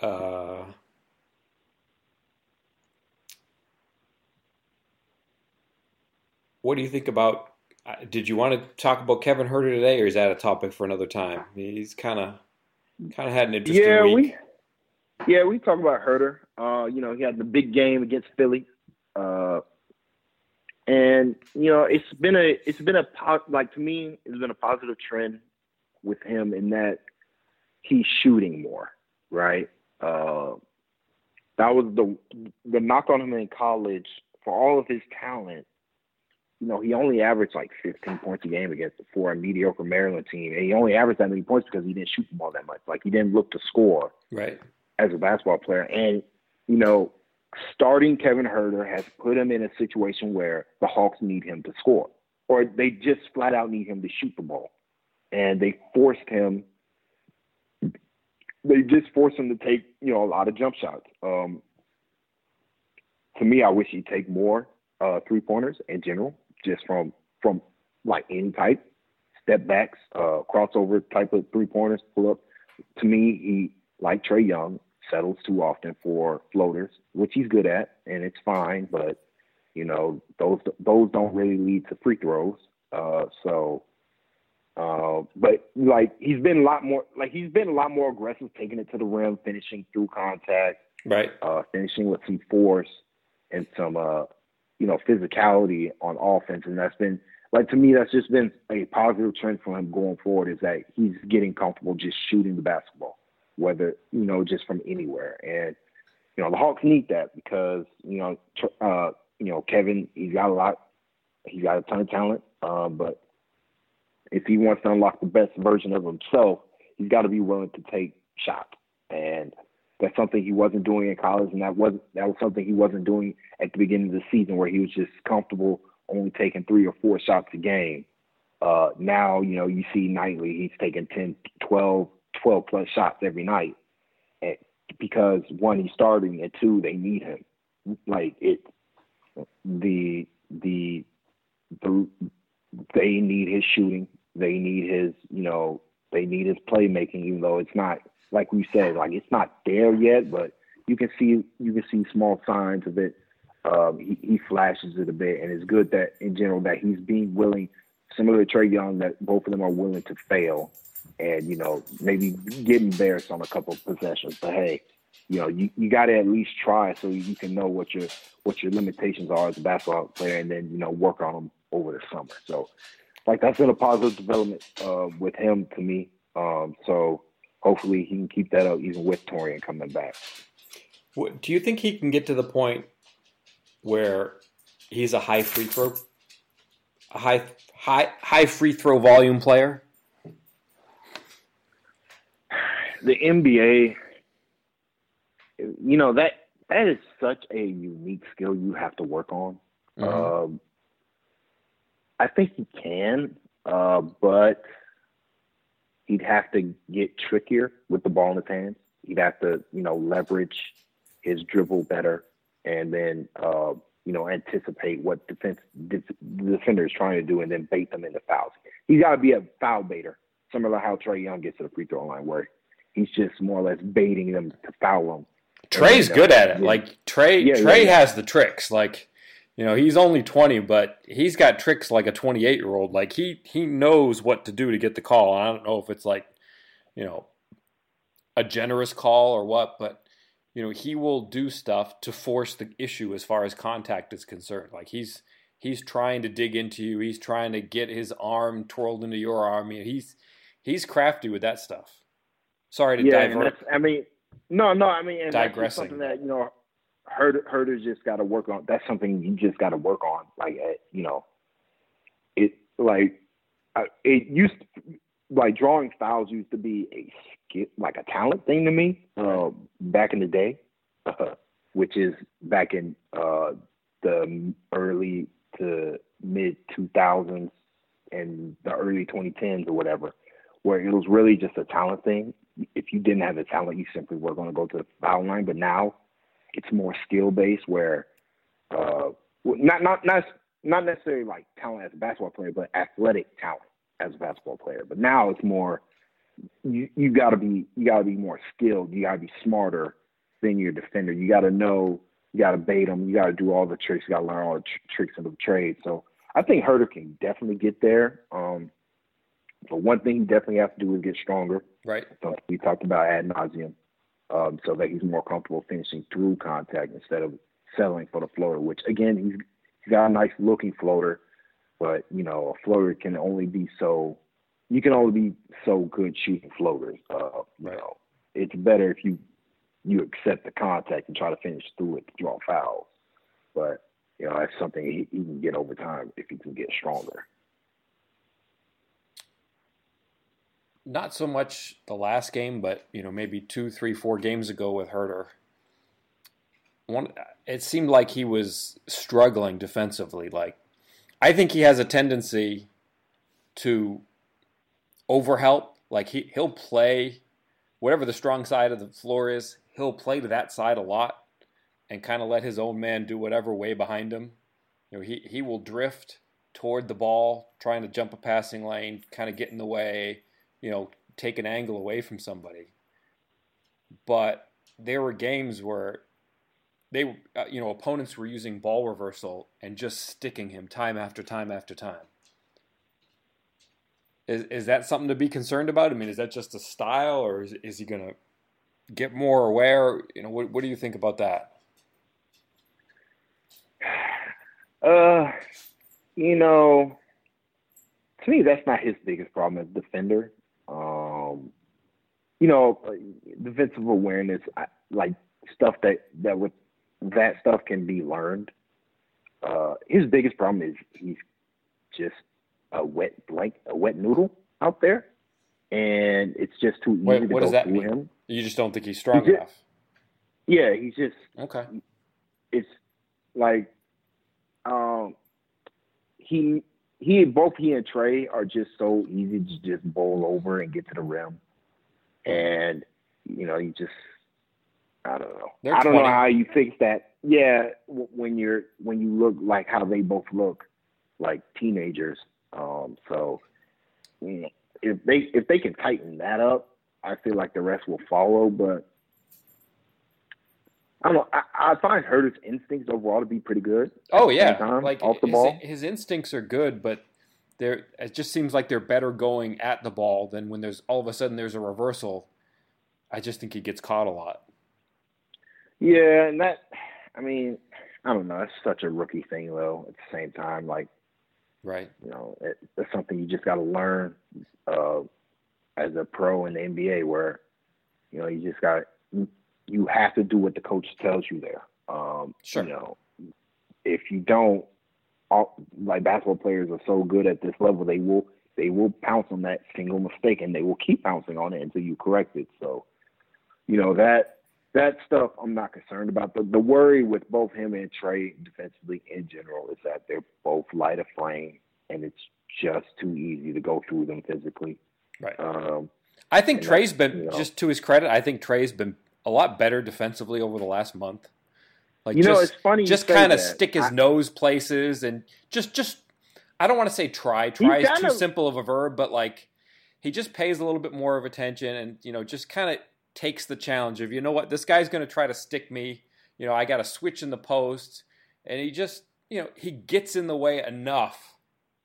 Uh, what do you think about? Uh, did you want to talk about Kevin Huerter today, or is that a topic for another time? He's kind of kind of had an interesting yeah, week. We, yeah, we talk about Huerter. Uh, you know, he had the big game against Philly. Uh, and you know, it's been a it's been a like to me, it's been a positive trend with him in that he's shooting more, right? Uh, that was the the knock on him in college for all of his talent. You know, he only averaged like 15 points a game against for a mediocre Maryland team, and he only averaged that many points because he didn't shoot the ball that much. Like he didn't look to score, right? As a basketball player, and you know, starting Kevin Huerter has put him in a situation where the Hawks need him to score, or they just flat out need him to shoot the ball, and they forced him they just forced him to take, you know, a lot of jump shots. Um, to me, I wish he'd take more uh, three pointers in general, just from from like any type, step backs, uh, crossover type of three pointers, pull up. To me, he like Trae Young settles too often for floaters, which he's good at, and it's fine. But you know, those those don't really lead to free throws. Uh, so uh, but like he's been a lot more like he's been a lot more aggressive, taking it to the rim, finishing through contact, right? Uh, finishing with some force and some uh, you know physicality on offense, and that's been like to me that's just been a positive trend for him going forward. Is that he's getting comfortable just shooting the basketball, whether you know just from anywhere, and you know the Hawks need that because you know uh, you know Kevin he's got a lot, he's got a ton of talent, uh, but if he wants to unlock the best version of himself, he's got to be willing to take shots. And that's something he wasn't doing in college, and that was that was something he wasn't doing at the beginning of the season, where he was just comfortable only taking three or four shots a game. Uh, now, you know, you see nightly he's taking 10, 12, 12 plus shots every night, because one he's starting, and two they need him. Like it, the the the they need his shooting. They need his, you know, they need his playmaking, even though it's not like we said, like it's not there yet, but you can see you can see small signs of it. Um, he, he flashes it a bit, and it's good that in general that he's being willing, similar to Trae Young, that both of them are willing to fail, and you know maybe get embarrassed on a couple of possessions. But hey, you know you, you got to at least try so you can know what your what your limitations are as a basketball player, and then you know work on them over the summer. So like that's been a positive development uh, with him to me. Um, so hopefully he can keep that up even with Taurean coming back. Do you think he can get to the point where he's a high free throw, a high high high free throw volume player? The NBA, you know that that is such a unique skill you have to work on. Mm-hmm. Um, I think he can, uh, but he'd have to get trickier with the ball in his hands. He'd have to, you know, leverage his dribble better, and then, uh, you know, anticipate what defense the defender is trying to do, and then bait them into fouls. He's got to be a foul baiter, similar to how Trae Young gets to the free throw line, where he's just more or less baiting them to foul them. Trae's uh, good at it. Like Trae, yeah, Trae yeah, yeah. has the tricks. Like you know, he's only 20, but he's got tricks like a 28 year old. Like he he knows what to do to get the call. I don't know if it's like, you know, a generous call or what, but you know, he will do stuff to force the issue as far as contact is concerned. Like he's he's trying to dig into you. He's trying to get his arm twirled into your arm. He's he's crafty with that stuff. Sorry to yeah, divert. I mean, no, no. I mean, and digressing. something that you know Huerter's just got to work on. That's something you just got to work on. Like you know, it like it used to, like drawing styles used to be a skill, like a talent thing to me uh, back in the day, uh, which is back in uh, the early to mid 2000s and the early 2010s or whatever, where it was really just a talent thing. If you didn't have the talent, you simply were going to go to the foul line. But now it's more skill based where uh, not not not not necessarily like talent as a basketball player, but athletic talent as a basketball player. But now it's more you you got to be you got to be more skilled. You got to be smarter than your defender. You got to know. You got to bait them. You got to do all the tricks. You got to learn all the tr- tricks of the trade. So I think Huerter can definitely get there. Um, but one thing he definitely has to do is get stronger. Right. Something we talked about ad nauseum um, so that he's more comfortable finishing through contact instead of settling for the floater. Which again, he's he's got a nice looking floater, but you know a floater can only be so you can only be so good shooting floaters. Uh, you know, it's better if you you accept the contact and try to finish through it to draw fouls. But you know, that's something he, he can get over time if he can get stronger. Not so much the last game, but you know, maybe two, three, four games ago with Huerter. One, it seemed like he was struggling defensively. Like, I think he has a tendency to overhelp. Like he he'll play whatever the strong side of the floor is. He'll play to that side a lot and kind of let his own man do whatever way behind him. You know, he, he will drift toward the ball, trying to jump a passing lane, kind of get in the way, you know, take an angle away from somebody. But there were games where they, uh, you know, opponents were using ball reversal and just sticking him time after time after time. Is, is that something to be concerned about? I mean, is that just a style, or is, is he going to get more aware? You know, what, what do you think about that? Uh, you know, to me, that's not his biggest problem as a defender. Um, you know, defensive awareness, like stuff that that with that stuff can be learned. Uh, his biggest problem is he's just a wet blank, a wet noodle out there, and it's just too easy Wait, to what go does that through mean? him. You just don't think he's strong He's- enough. Yeah, he's just Okay. it's like um he he both he and Trae are just so easy to just bowl over and get to the rim. And you know, you just I don't know. They're I don't 20. know how you fix that. Yeah, when you're when you look like how they both look like teenagers. Um so you know, if they if they can tighten that up, I feel like the rest will follow, but I don't know. I, I find Huerter's instincts overall to be pretty good. Oh yeah, time, like off the his, ball. his instincts are good, but they're it just seems like they're better going at the ball than when there's all of a sudden there's a reversal. I just think he gets caught a lot. Yeah, and that, I mean, I don't know. It's such a rookie thing, though. At the same time, like Right. you know, it, it's something you just got to learn uh, as a pro in the NBA, where you know you just got you have to do what the coach tells you there. Um, Sure. You know, if you don't, all, like basketball players are so good at this level, they will they will pounce on that single mistake, and they will keep pouncing on it until you correct it. So, you know that that stuff I'm not concerned about. The the worry with both him and Trae defensively in general is that they're both light of frame, and it's just too easy to go through them physically. Right. Um, I think Trae's been you know- just to his credit. I think Trae's been a lot better defensively over the last month. Like you know, just, it's funny. just kind of stick his I- nose places and just just I don't want to say try. Try is too kinda- simple of a verb, but like he just pays a little bit more of attention and you know just kind of takes the challenge of you know what this guy's going to try to stick me. You know I got to switch in the post, and he just you know he gets in the way enough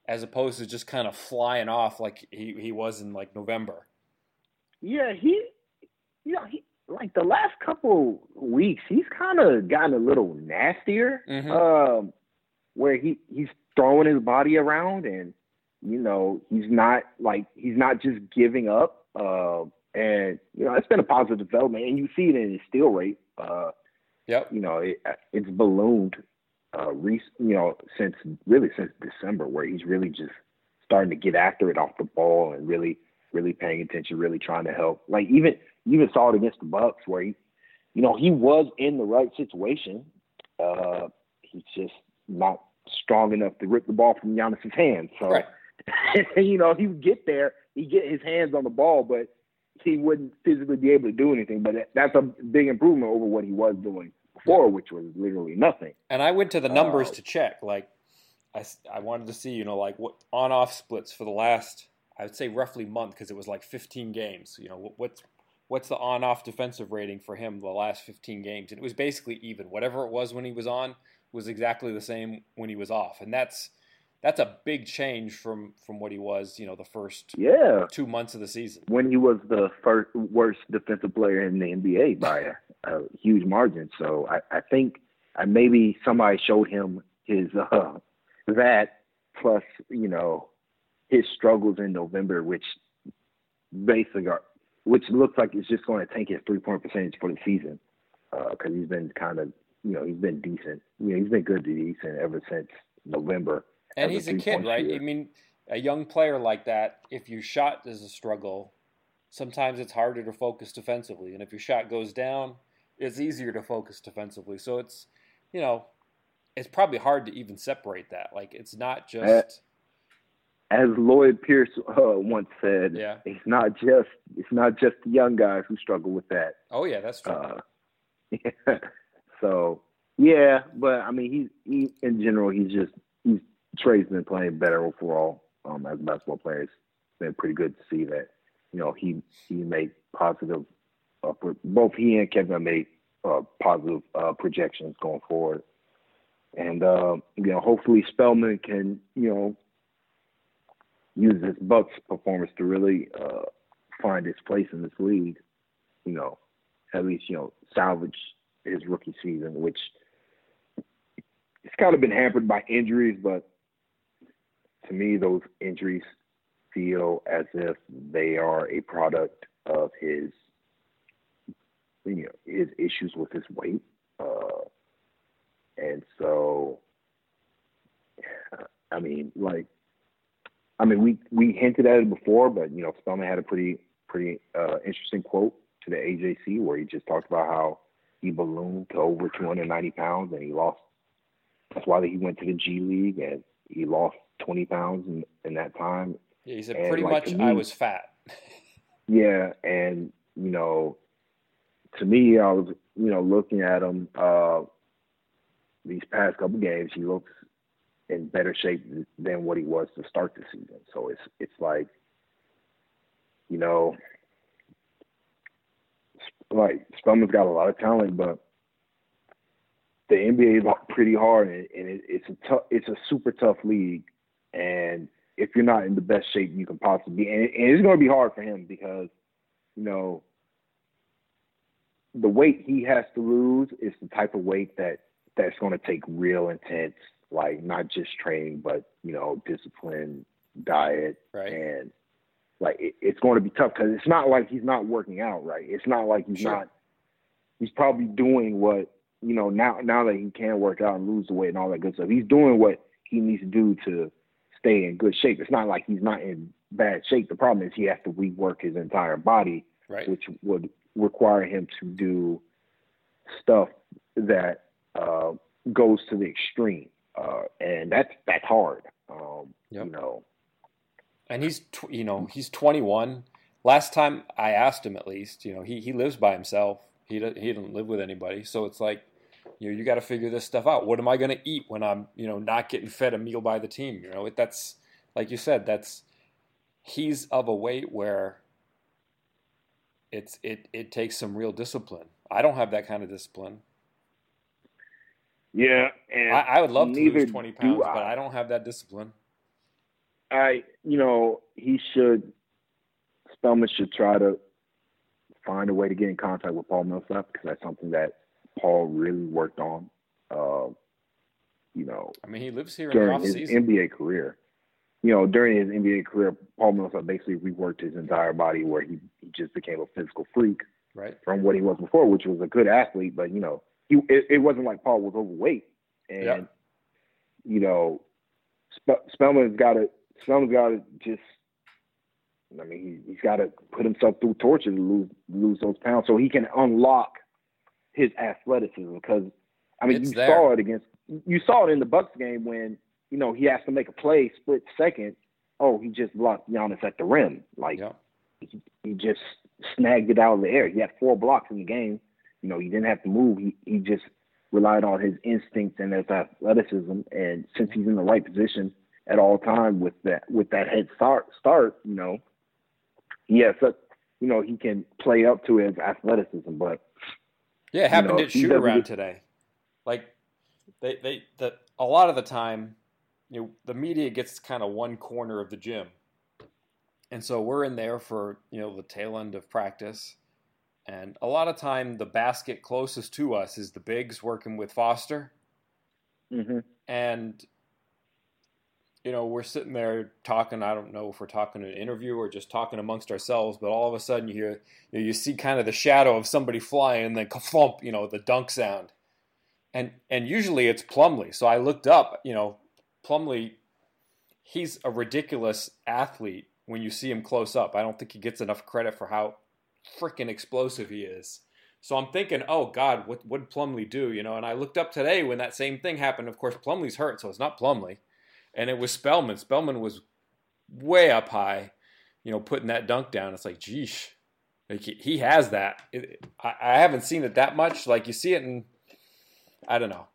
as opposed to just kind of flying off like he, he was in like November. Yeah, he, you know, he like the last couple weeks, he's kind of gotten a little nastier. Mhm. Um, where he he's throwing his body around, and you know, he's not like he's not just giving up. Uh, and you know, it's been a positive development, and you see it in his steal rate. Uh, Yep. you know, it, it's ballooned. Uh, rec- you know, since really since December, where he's really just starting to get after it off the ball and really, really paying attention, really trying to help. Like even even saw it against the Bucks, where he, you know, he was in the right situation. Uh, he's just not strong enough to rip the ball from Giannis's hands. So, Right. you know, he would get there, he'd get his hands on the ball, but he wouldn't physically be able to do anything. But that's a big improvement over what he was doing before, which was literally nothing. And I went to the numbers Uh, to check. Like, I wanted to see, you know, like what on off splits for the last, I would say roughly month because it was like 15 games. You know, what, what's what's the on off defensive rating for him the last 15 games? And it was basically even. Whatever it was when he was on was exactly the same when he was off. And that's that's a big change from from what he was, you know, the first Yeah. two months of the season. when he was the first worst defensive player in the NBA by a, a huge margin. So I, I think uh, maybe somebody showed him his uh, that plus you know his struggles in November, which basically are, which looks like it's just going to tank his three point percentage for the season because uh, he's been kind of you know he's been decent. You know he's been good to decent ever since November. And he's a kid, right? I mean, a young player like that, if your shot is a struggle, sometimes it's harder to focus defensively, and if your shot goes down, it's easier to focus defensively. So it's you know it's probably hard to even separate that. Like it's not just as Lloyd Pierce uh, once said, yeah. it's not just it's not just the young guys who struggle with that. Oh yeah, that's true. Uh, so yeah, but I mean, he, he in general, he's just he's Trae's been playing better overall um, as a basketball player. It's been pretty good to see that you know he he made positive uh, both he and Kevin made uh, positive uh, projections going forward, and uh, you know hopefully Spellman can you know use this Bucks performance to really uh, find his place in this league. You know, at least you know salvage his rookie season, which it's kind of been hampered by injuries. But to me, those injuries feel as if they are a product of his you know his issues with his weight, uh, and so I mean, like I mean, we we hinted at it before, but you know, Spellman had a pretty pretty uh, interesting quote to the AJC where he just talked about how he ballooned to over 290 pounds and he lost. That's why he went to the G League and he lost 20 pounds in, in that time. Yeah, he said and pretty like, much me, I was fat. yeah, and you know, to me, I was you know looking at him uh, these past couple games. He looks in better shape than what he was to start the season. So it's it's like, you know, like Spellman's got a lot of talent, but the NBA is pretty hard, and, it, it's a tough, it's a super tough league, and if you're not in the best shape you can possibly be, and, and it's going to be hard for him because, you know, the weight he has to lose is the type of weight that that's going to take real intense like not just training, but you know, discipline, diet, right. and like it, it's going to be tough because it's not like he's not working out, right? It's not like he's sure. not. He's probably doing what you know now. Now that he can work out and lose the weight and all that good stuff, he's doing what he needs to do to stay in good shape. It's not like he's not in bad shape. The problem is he has to rework his entire body, right. which would require him to do stuff that uh, goes to the extreme uh, and that's that's hard. Um, yep. You know, and he's tw- you know he's 21. Last time I asked him, at least you know he he lives by himself. He he didn't live with anybody, so it's like you know you got to figure this stuff out. What am I going to eat when I'm you know not getting fed a meal by the team? You know that's like you said that's he's of a weight where it's it it takes some real discipline. I don't have that kind of discipline. Yeah, and I, I would love to lose twenty pounds, I. but I don't have that discipline. I, you know, he should. Spellman should try to find a way to get in contact with Paul Millsap because that's something that Paul really worked on. Uh, you know, I mean, he lives here during his season. NBA career. You know, during his NBA career, Paul Millsap basically reworked his entire body, where he, he just became a physical freak, right, from what he was before, which was a good athlete, but you know, he it, it, wasn't like Paul was overweight, and yeah. you know, Sp- Spellman's got to Spellman's got to just. I mean, he, he's got to put himself through torture to lose lose those pounds, so he can unlock his athleticism. Because I mean, it's you there. saw it against you saw it in the Bucks game when you know he has to make a play split second. Oh, he just blocked Giannis at the rim. Like yeah. he, he just snagged it out of the air. He had four blocks in the game. You know, he didn't have to move. He he just relied on his instincts and his athleticism. And since he's in the right position at all time with that with that head start start, you know, he has such you know, he can play up to his athleticism. But Yeah, it happened you know, at shoot around get, today. Like they they the a lot of the time, you know, the media gets kind of one corner of the gym. And so we're in there for, you know, the tail end of practice and a lot of time, the basket closest to us is the bigs working with Foster. Mm-hmm. And you know, we're sitting there talking. I don't know if we're talking in an interview or just talking amongst ourselves, but all of a sudden you hear, you, know, you see kind of the shadow of somebody flying, and then ka you know, the dunk sound, and and usually it's Plumlee. So I looked up, you know, Plumlee, he's a ridiculous athlete when you see him close up. I don't think he gets enough credit for how freaking explosive he is. So I'm thinking, oh God, what would Plumlee do? You know, and I looked up today when that same thing happened. Of course, Plumlee's hurt, so it's not Plumlee, and it was Spellman. Spellman was way up high, you know, putting that dunk down. It's like, geesh, like he, he has that. It, I, I, haven't seen it that much. Like you see it in, I don't know.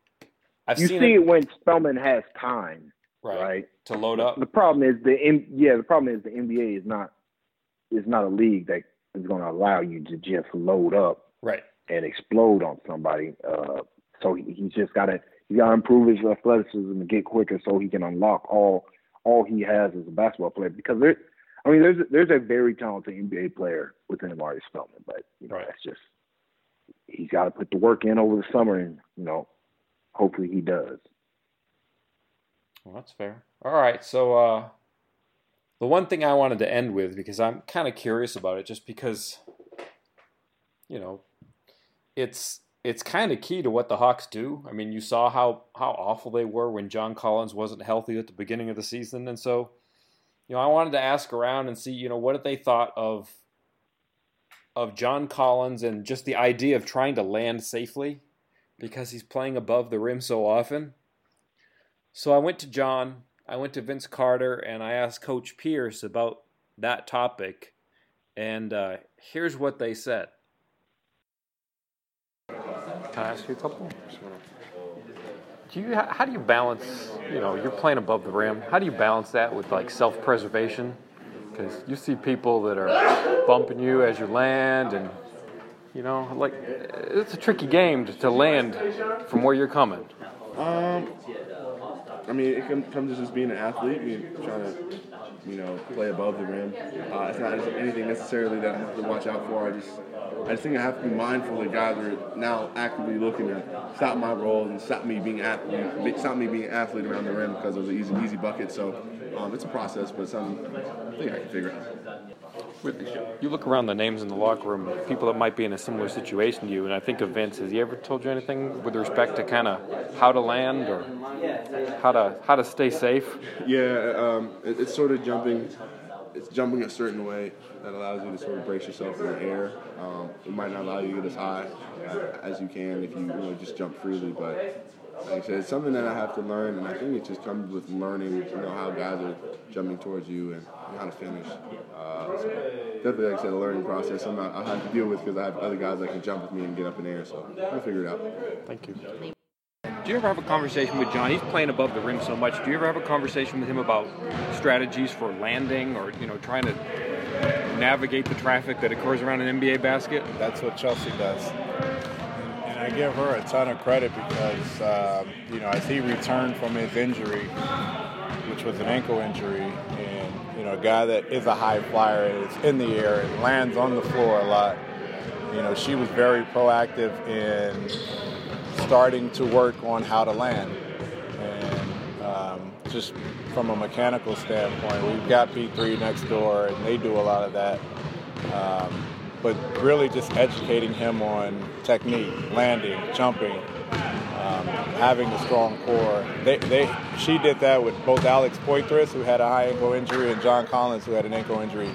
I've you see it, it, when Spellman has time, right. right, to load up. The problem is the yeah. The problem is the NBA is not is not a league that is going to allow you to just load up, right, and explode on somebody. Uh, so he, he's just got to He's got to improve his athleticism and get quicker so he can unlock all all he has as a basketball player. Because there, I mean, there's there's a very talented NBA player within Omari Spellman, but you know right. that's just he's got to put the work in over the summer, and you know, hopefully he does. Well, that's fair. All right, so uh, the one thing I wanted to end with because I'm kind of curious about it, just because you know, it's it's kind of key to what the Hawks do. I mean, you saw how how awful they were when John Collins wasn't healthy at the beginning of the season, and so you know I wanted to ask around and see you know what they thought of of John Collins and just the idea of trying to land safely because he's playing above the rim so often. So I went to John, I went to Vince Carter, and I asked Coach Pierce about that topic, and uh, here's what they said. Can I ask you a couple? Do you how do you balance? You know, you're playing above the rim. How do you balance that with like self-preservation? Because you see people that are bumping you as you land, and you know, like it's a tricky game to, to land from where you're coming. Um, I mean, it comes to just being an athlete, being trying to, you know, play above the rim. Uh, it's not anything necessarily that I have to watch out for. I just I just think I have to be mindful that guys are now actively looking to stop my role and stop me being athlete, stop me being athlete around the rim because of an easy easy bucket. So um, it's a process, but something I think I can figure out. You look around the names in the locker room, people that might be in a similar situation to you, and I think of Vince. Has he ever told you anything with respect to kind of how to land or how to how to stay safe? Yeah, um, it, it's sort of jumping it's jumping a certain way that allows you to sort of brace yourself in the air. Um, it might not allow you to get as high as you can if you, you know, just jump freely, but like I said, it's something that I have to learn, and I think it just comes with learning, you know, how guys are jumping towards you and how to finish. Uh, so definitely, like I said, a learning process. I'm not, I'll have to deal with because I have other guys that can jump with me and get up in the air, so I'll figure it out. Thank you. Do you ever have a conversation with John? He's playing above the rim so much. Do you ever have a conversation with him about strategies for landing or you know trying to navigate the traffic that occurs around an NBA basket? That's what Chelsea does. Give her a ton of credit because, um, you know, as he returned from his injury, which was an ankle injury, and, you know, a guy that is a high flyer, is in the air and lands on the floor a lot, you know, she was very proactive in starting to work on how to land. And um, just from a mechanical standpoint, we've got P3 next door, and they do a lot of that. Um, but really just educating him on technique, landing, jumping, um, having a strong core. They, they, she did that with both Alex Poythress, who had a high ankle injury, and John Collins, who had an ankle injury.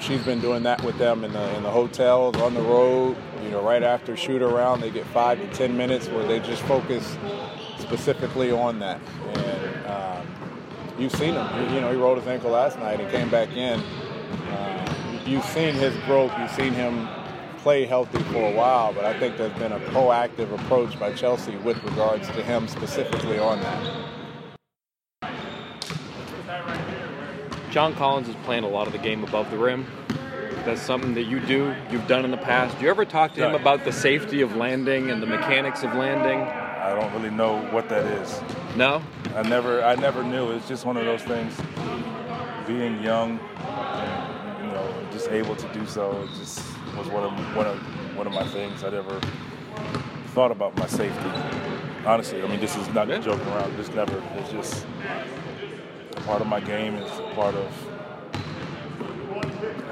She's been doing that with them in the in the hotels, on the road. You know, right after shoot around, they get five to ten minutes where they just focus specifically on that. And um, you've seen him. You know, he rolled his ankle last night and came back in. Uh, you've seen his growth. You've seen him play healthy for a while, but I think there's been a proactive approach by Chelsea with regards to him specifically on that. John Collins is playing a lot of the game above the rim. That's something that you do, you've done in the past. Do you ever talk to him about the safety of landing and the mechanics of landing? I don't really know what that is. No? I never I never knew. It's just one of those things being young and, just able to do so it just was one of one of one of my things I'd ever thought about my safety. Honestly, I mean this is not yeah. joking around. Just never it's just part of my game. It's part of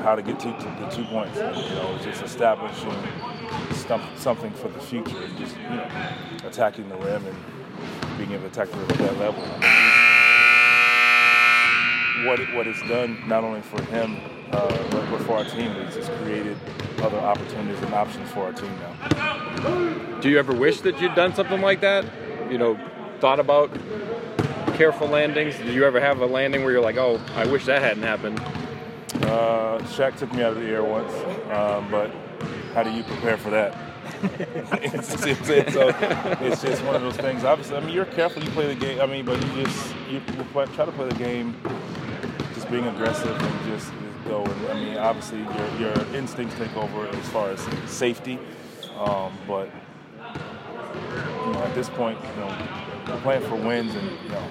how to get to, to the two points. And, you know, just establishing something for the future and just you know attacking the rim and being able to attack the rim at that level. what it, what it's done not only for him uh, but, for our team, it's just created other opportunities and options for our team now. Do you ever wish that you'd done something like that? You know, thought about careful landings? Did you ever have a landing where you're like, oh, I wish that hadn't happened? Uh, Shaq took me out of the air once, um, but how do you prepare for that? it's, it's, it's, so it's just one of those things. Obviously, I mean, you're careful. You play the game. I mean, but you just you try to play the game, just being aggressive and just go. And I mean, obviously, your your instincts take over as far as safety. Um, but you know, at this point, you know, we're playing for wins, and you know,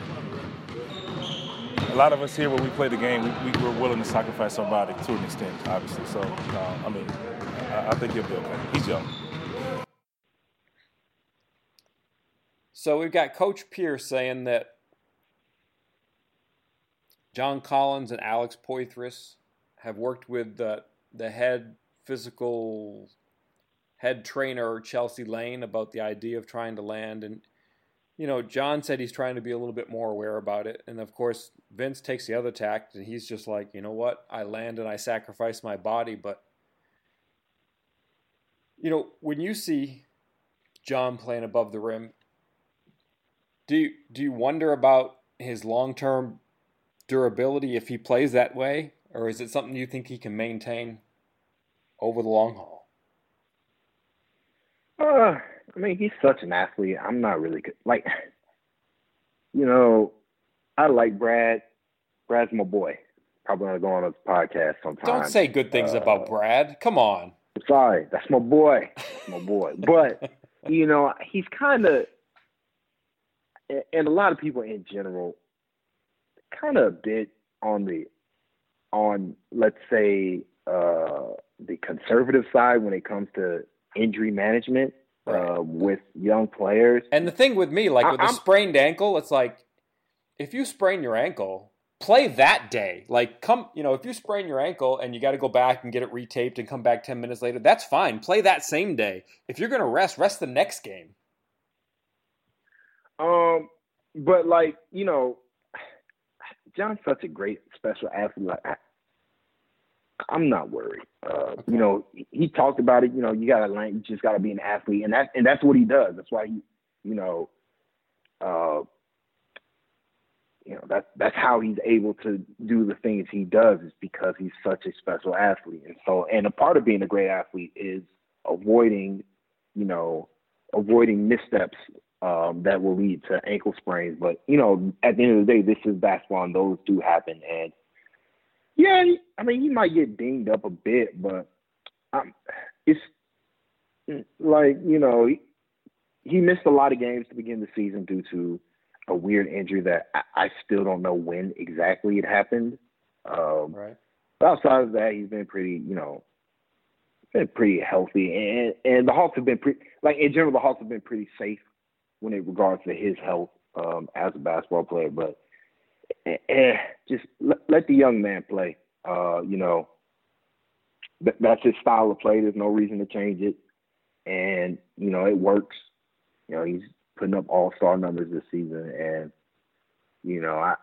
a lot of us here when we play the game, we, we, willing to sacrifice somebody to an extent, obviously. So, uh, I mean, I, I think he'll be okay. He's young. So we've got Coach Pierce saying that John Collins and Alex Poythress have worked with the the head physical head trainer Chelsea Lane about the idea of trying to land. And you know John said he's trying to be a little bit more aware about it. And of course Vince takes the other tact and he's just like you know what? I land and I sacrifice my body. But you know when you see John playing above the rim do you, do you wonder about his long-term durability if he plays that way or is it something you think he can maintain over the long haul? Uh, I mean, he's such an athlete. I'm not really good. Like, you know, I like Brad. Brad's my boy. Probably gonna go on a podcast sometime. Don't say good things uh, about Brad. Come on. Sorry, that's my boy. That's my boy. but you know, he's kind of, and a lot of people in general, kind of a bit on the on let's say uh, the conservative side when it comes to injury management right. uh, with young players. And the thing with me, like with a sprained ankle, it's like if you sprain your ankle, play that day. Like come, you know, if you sprain your ankle and you got to go back and get it retaped and come back 10 minutes later, that's fine. Play that same day. If you're going to rest, rest the next game. Um but like, you know, John's such a great special athlete. Like, I, I'm not worried. Uh, you know, he talked about it. You know, you gotta learn. You just gotta be an athlete, and that and that's what he does. That's why he, you know, uh, you know that's that's how he's able to do the things he does is because he's such a special athlete. And so, and a part of being a great athlete is avoiding, you know, avoiding missteps um, that will lead to ankle sprains. But you know, at the end of the day, this is basketball, and those do happen. And yeah, I mean, he might get dinged up a bit, but um, it's like you know, he, he, missed a lot of games to begin the season due to a weird injury that I, I still don't know when exactly it happened. Um, right. But outside of that, he's been pretty, you know, been pretty healthy, and and the Hawks have been pretty, like in general, the Hawks have been pretty safe when it regards to his health um, as a basketball player. But eh, eh just let, let, the young man play. Uh, you know, th- that's his style of play. There's no reason to change it, and you know it works. You know, he's putting up all star numbers this season, and you know, I.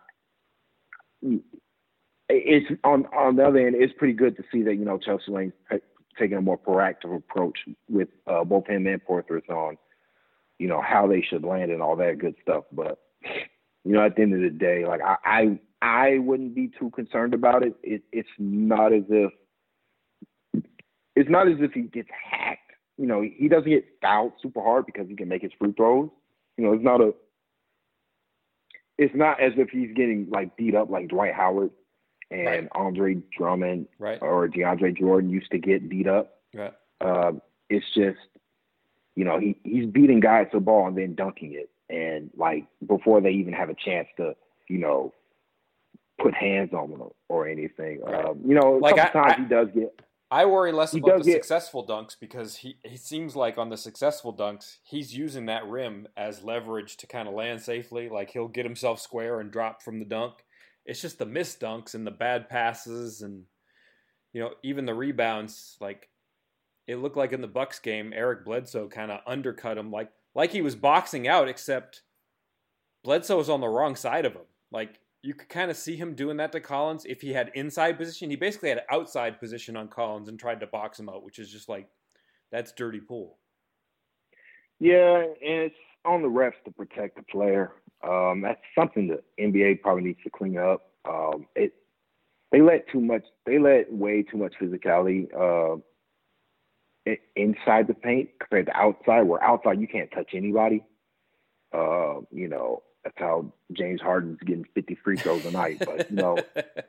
It's on on the other end. It's pretty good to see that you know Chelsea Lane's taking a more proactive approach with uh, both him and Poythress on you know, how they should land and all that good stuff. But you know, at the end of the day, like I I, I wouldn't be too concerned about it. it. It's not as if it's not as if he gets hacked. You know, he doesn't get fouled super hard because he can make his free throws. You know, it's not a it's not as if he's getting like beat up like Dwight Howard and right. Andre Drummond right. or DeAndre Jordan used to get beat up. Right. Um, it's just you know, he he's beating guys to the ball and then dunking it, and like before they even have a chance to, you know, put hands on them or anything. Um, you know, like couple I, times I, he does get. I worry less about the get, successful dunks because he he seems like on the successful dunks he's using that rim as leverage to kind of land safely. Like he'll get himself square and drop from the dunk. it's just the missed dunks and the bad passes and you know even the rebounds. Like it looked like in the Bucks game, Eric Bledsoe kind of undercut him like like he was boxing out, except Bledsoe was on the wrong side of him. Like you could kind of see him doing that to Collins if he had inside position. He basically had outside position on Collins and tried to box him out, which is just like that's dirty pool. Yeah, and it's on the refs to protect the player. Um, that's something the NBA probably needs to clean up. Um, it they let too much. They let way too much physicality uh, inside the paint compared to outside. Where outside you can't touch anybody. Uh, you know that's how James Harden's getting 50 free throws a night. But you know,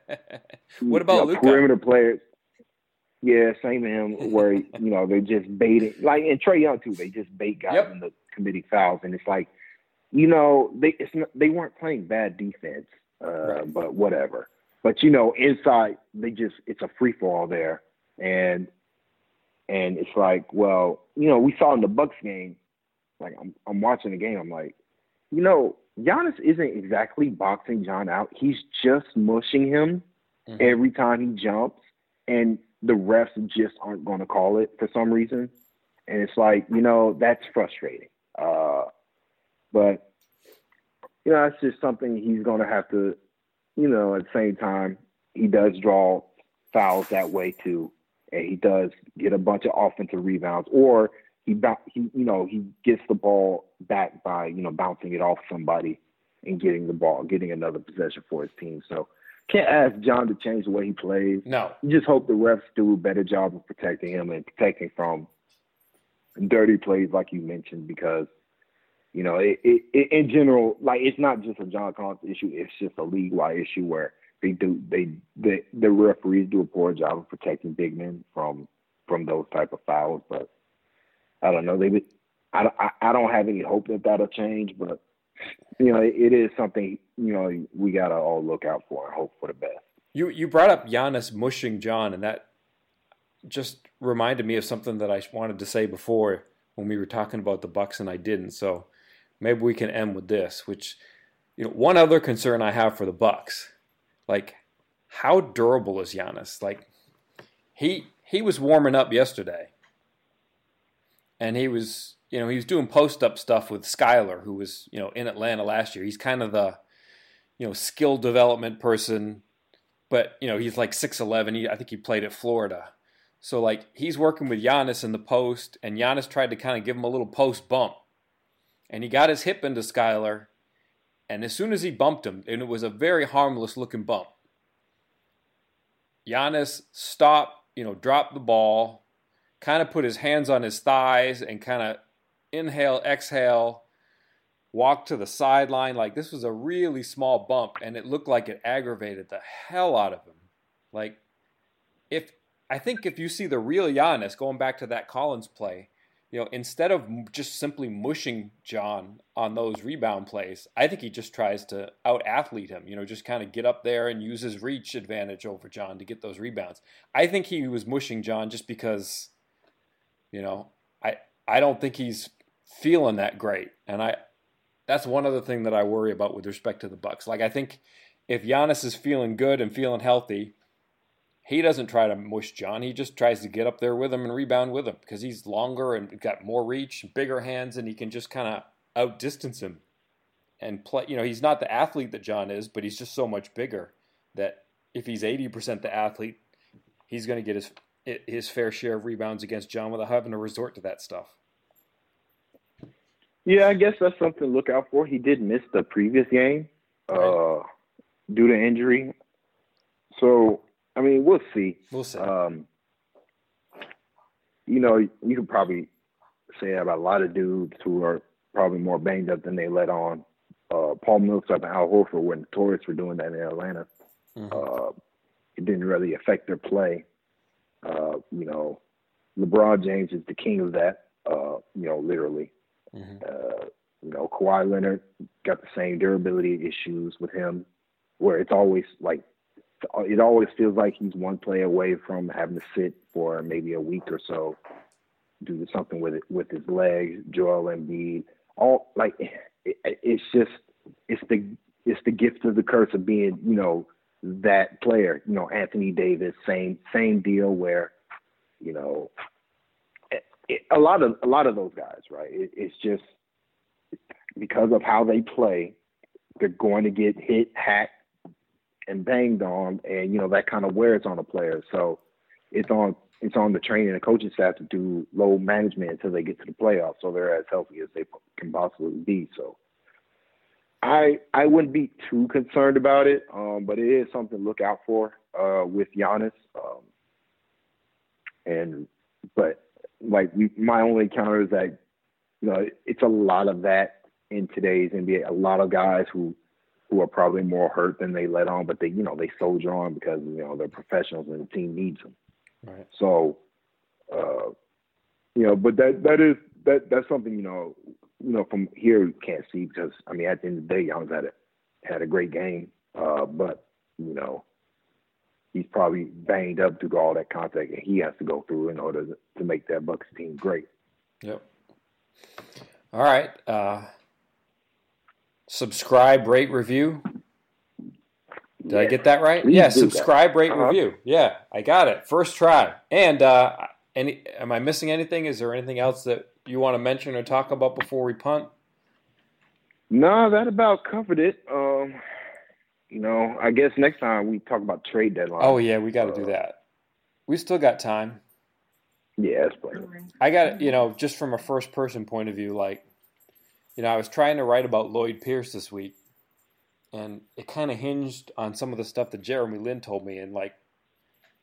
what about you know, perimeter players? Yeah, same to him. Where you know they're just baiting, like and Trae Young too. They just bait guys yep. in the committing fouls, and it's like, you know, they it's not, they weren't playing bad defense, uh, right. but whatever. But you know, inside they just it's a free fall there, and and it's like, well, you know, we saw in the Bucks game, like I'm I'm watching the game, I'm like, you know, Giannis isn't exactly boxing John out. He's just mushing him mm-hmm. every time he jumps, and the refs just aren't going to call it for some reason. And it's like, you know, that's frustrating. Uh, but, you know, that's just something he's going to have to, you know, at the same time, he does draw fouls that way too. And he does get a bunch of offensive rebounds or he, he you know, he gets the ball back by, you know, bouncing it off somebody and getting the ball, getting another possession for his team. So, can't ask John to change the way he plays. No. You just hope the refs do a better job of protecting him and protecting from dirty plays like you mentioned because you know it, it, it, in general like it's not just a John Collins issue it's just a league wide issue where they do they the the referees do a poor job of protecting big men from from those type of fouls but I don't know they I, I, I don't have any hope that that'll change but you know, it is something you know we gotta all look out for and hope for the best. You you brought up Giannis mushing John, and that just reminded me of something that I wanted to say before when we were talking about the Bucks, and I didn't. So maybe we can end with this, which you know, one other concern I have for the Bucks, like how durable is Giannis? Like he he was warming up yesterday, and he was you know, he was doing post up stuff with Skylar, who was, you know, in Atlanta last year. He's kind of the, you know, skill development person, but, you know, he's like 6'11. He I think he played at Florida. So, like, he's working with Giannis in the post, and Giannis tried to kind of give him a little post bump. And he got his hip into Skylar, and as soon as he bumped him, and it was a very harmless looking bump, Giannis stopped, you know, dropped the ball, kind of put his hands on his thighs, and kind of inhale, exhale, walked to the sideline. Like this was a really small bump, and it looked like it aggravated the hell out of him. Like if I think if you see the real Giannis going back to that Collins play, you know, instead of just simply mushing John on those rebound plays, I think he just tries to out athlete him, you know, just kind of get up there and use his reach advantage over John to get those rebounds. I think he was mushing John just because, you know, I I don't think he's feeling that great. And I that's one other thing that I worry about with respect to the Bucks. Like I think if Giannis is feeling good and feeling healthy, he doesn't try to mush John. He just tries to get up there with him and rebound with him because he's longer and got more reach, bigger hands, and he can just kind of outdistance him and play. You know, he's not the athlete that John is, but he's just so much bigger that if he's eighty percent the athlete, he's going to get his his fair share of rebounds against John without having to resort to that stuff. Yeah, I guess that's something to look out for. He did miss the previous game right. uh, due to injury. So, I mean, we'll see. We'll see. Um, you know, you could probably say about a lot of dudes who are probably more banged up than they let on. Uh, Paul Millsap and Al Horford were notorious for doing that in Atlanta. Mm-hmm. Uh, it didn't really affect their play. Uh, you know, LeBron James is the king of that. Uh, you know, literally. Mm-hmm. Uh, you know, Kawhi Leonard got the same durability issues with him, where it's always like it always feels like he's one play away from having to sit for maybe a week or so due to something with it with his legs. Joel Embiid, all like it, it's just it's the it's the gift of the curse of being, you know, that player. You know, Anthony Davis, same same deal where, you know, it, a lot of a lot of those guys, right? It, it's just because of how they play, they're going to get hit, hacked, and banged on, and you know that kind of wears on a player. So it's on it's on the training and coaching staff to do load management until they get to the playoffs, so they're as healthy as they can possibly be. So I I wouldn't be too concerned about it, um, but it is something to look out for uh, with Giannis. Um, and but like we, my only counter is that you know it's a lot of that in today's NBA. A lot of guys who who are probably more hurt than they let on, but they you know they soldier on because you know they're professionals and the team needs them. Right. So, uh, you know, but that that is that that's something you know you know from here you can't see because I mean at the end of the day, Young's had a had a great game, uh, but you know he's probably banged up through all that contact and he has to go through in order to, to make that Bucks team great. Yep. All right. Uh, subscribe, rate, review. Did yeah. I get that right? Please yeah, subscribe, that. rate, uh-huh. review. Yeah, I got it. First try. And uh, any am I missing anything? Is there anything else that you want to mention or talk about before we punt? No, that about covered it. Um, you know, I guess next time we talk about trade deadline. Oh yeah, we got to uh, do that. We still got time. Yeah, that's plenty. I got you know just from a first person point of view, like you know I was trying to write about Lloyd Pierce this week, and it kind of hinged on some of the stuff that Jeremy Lin told me, and like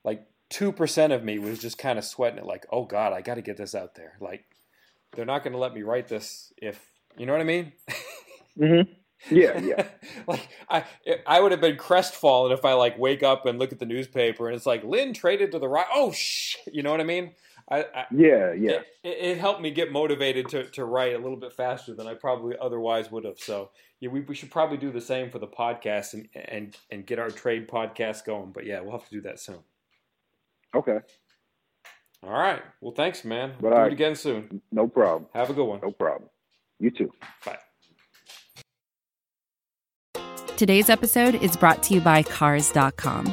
like two percent of me was just kind of sweating it, like oh god, I got to get this out there. Like they're not going to let me write this if you know what I mean. Mm-hmm. Yeah, yeah. like I, I would have been crestfallen if I like wake up and look at the newspaper and it's like Lin traded to the right. Oh sh, you know what I mean? I, I, yeah, yeah. It, it, helped me get motivated to, to write a little bit faster than I probably otherwise would have. So yeah, we, we should probably do the same for the podcast and, and and get our trade podcast going. But yeah, we'll have to do that soon. Okay. All right. Well, thanks, man. But we'll do I- it again soon. No problem. Have a good one. No problem. You too. Bye. Today's episode is brought to you by Cars.com.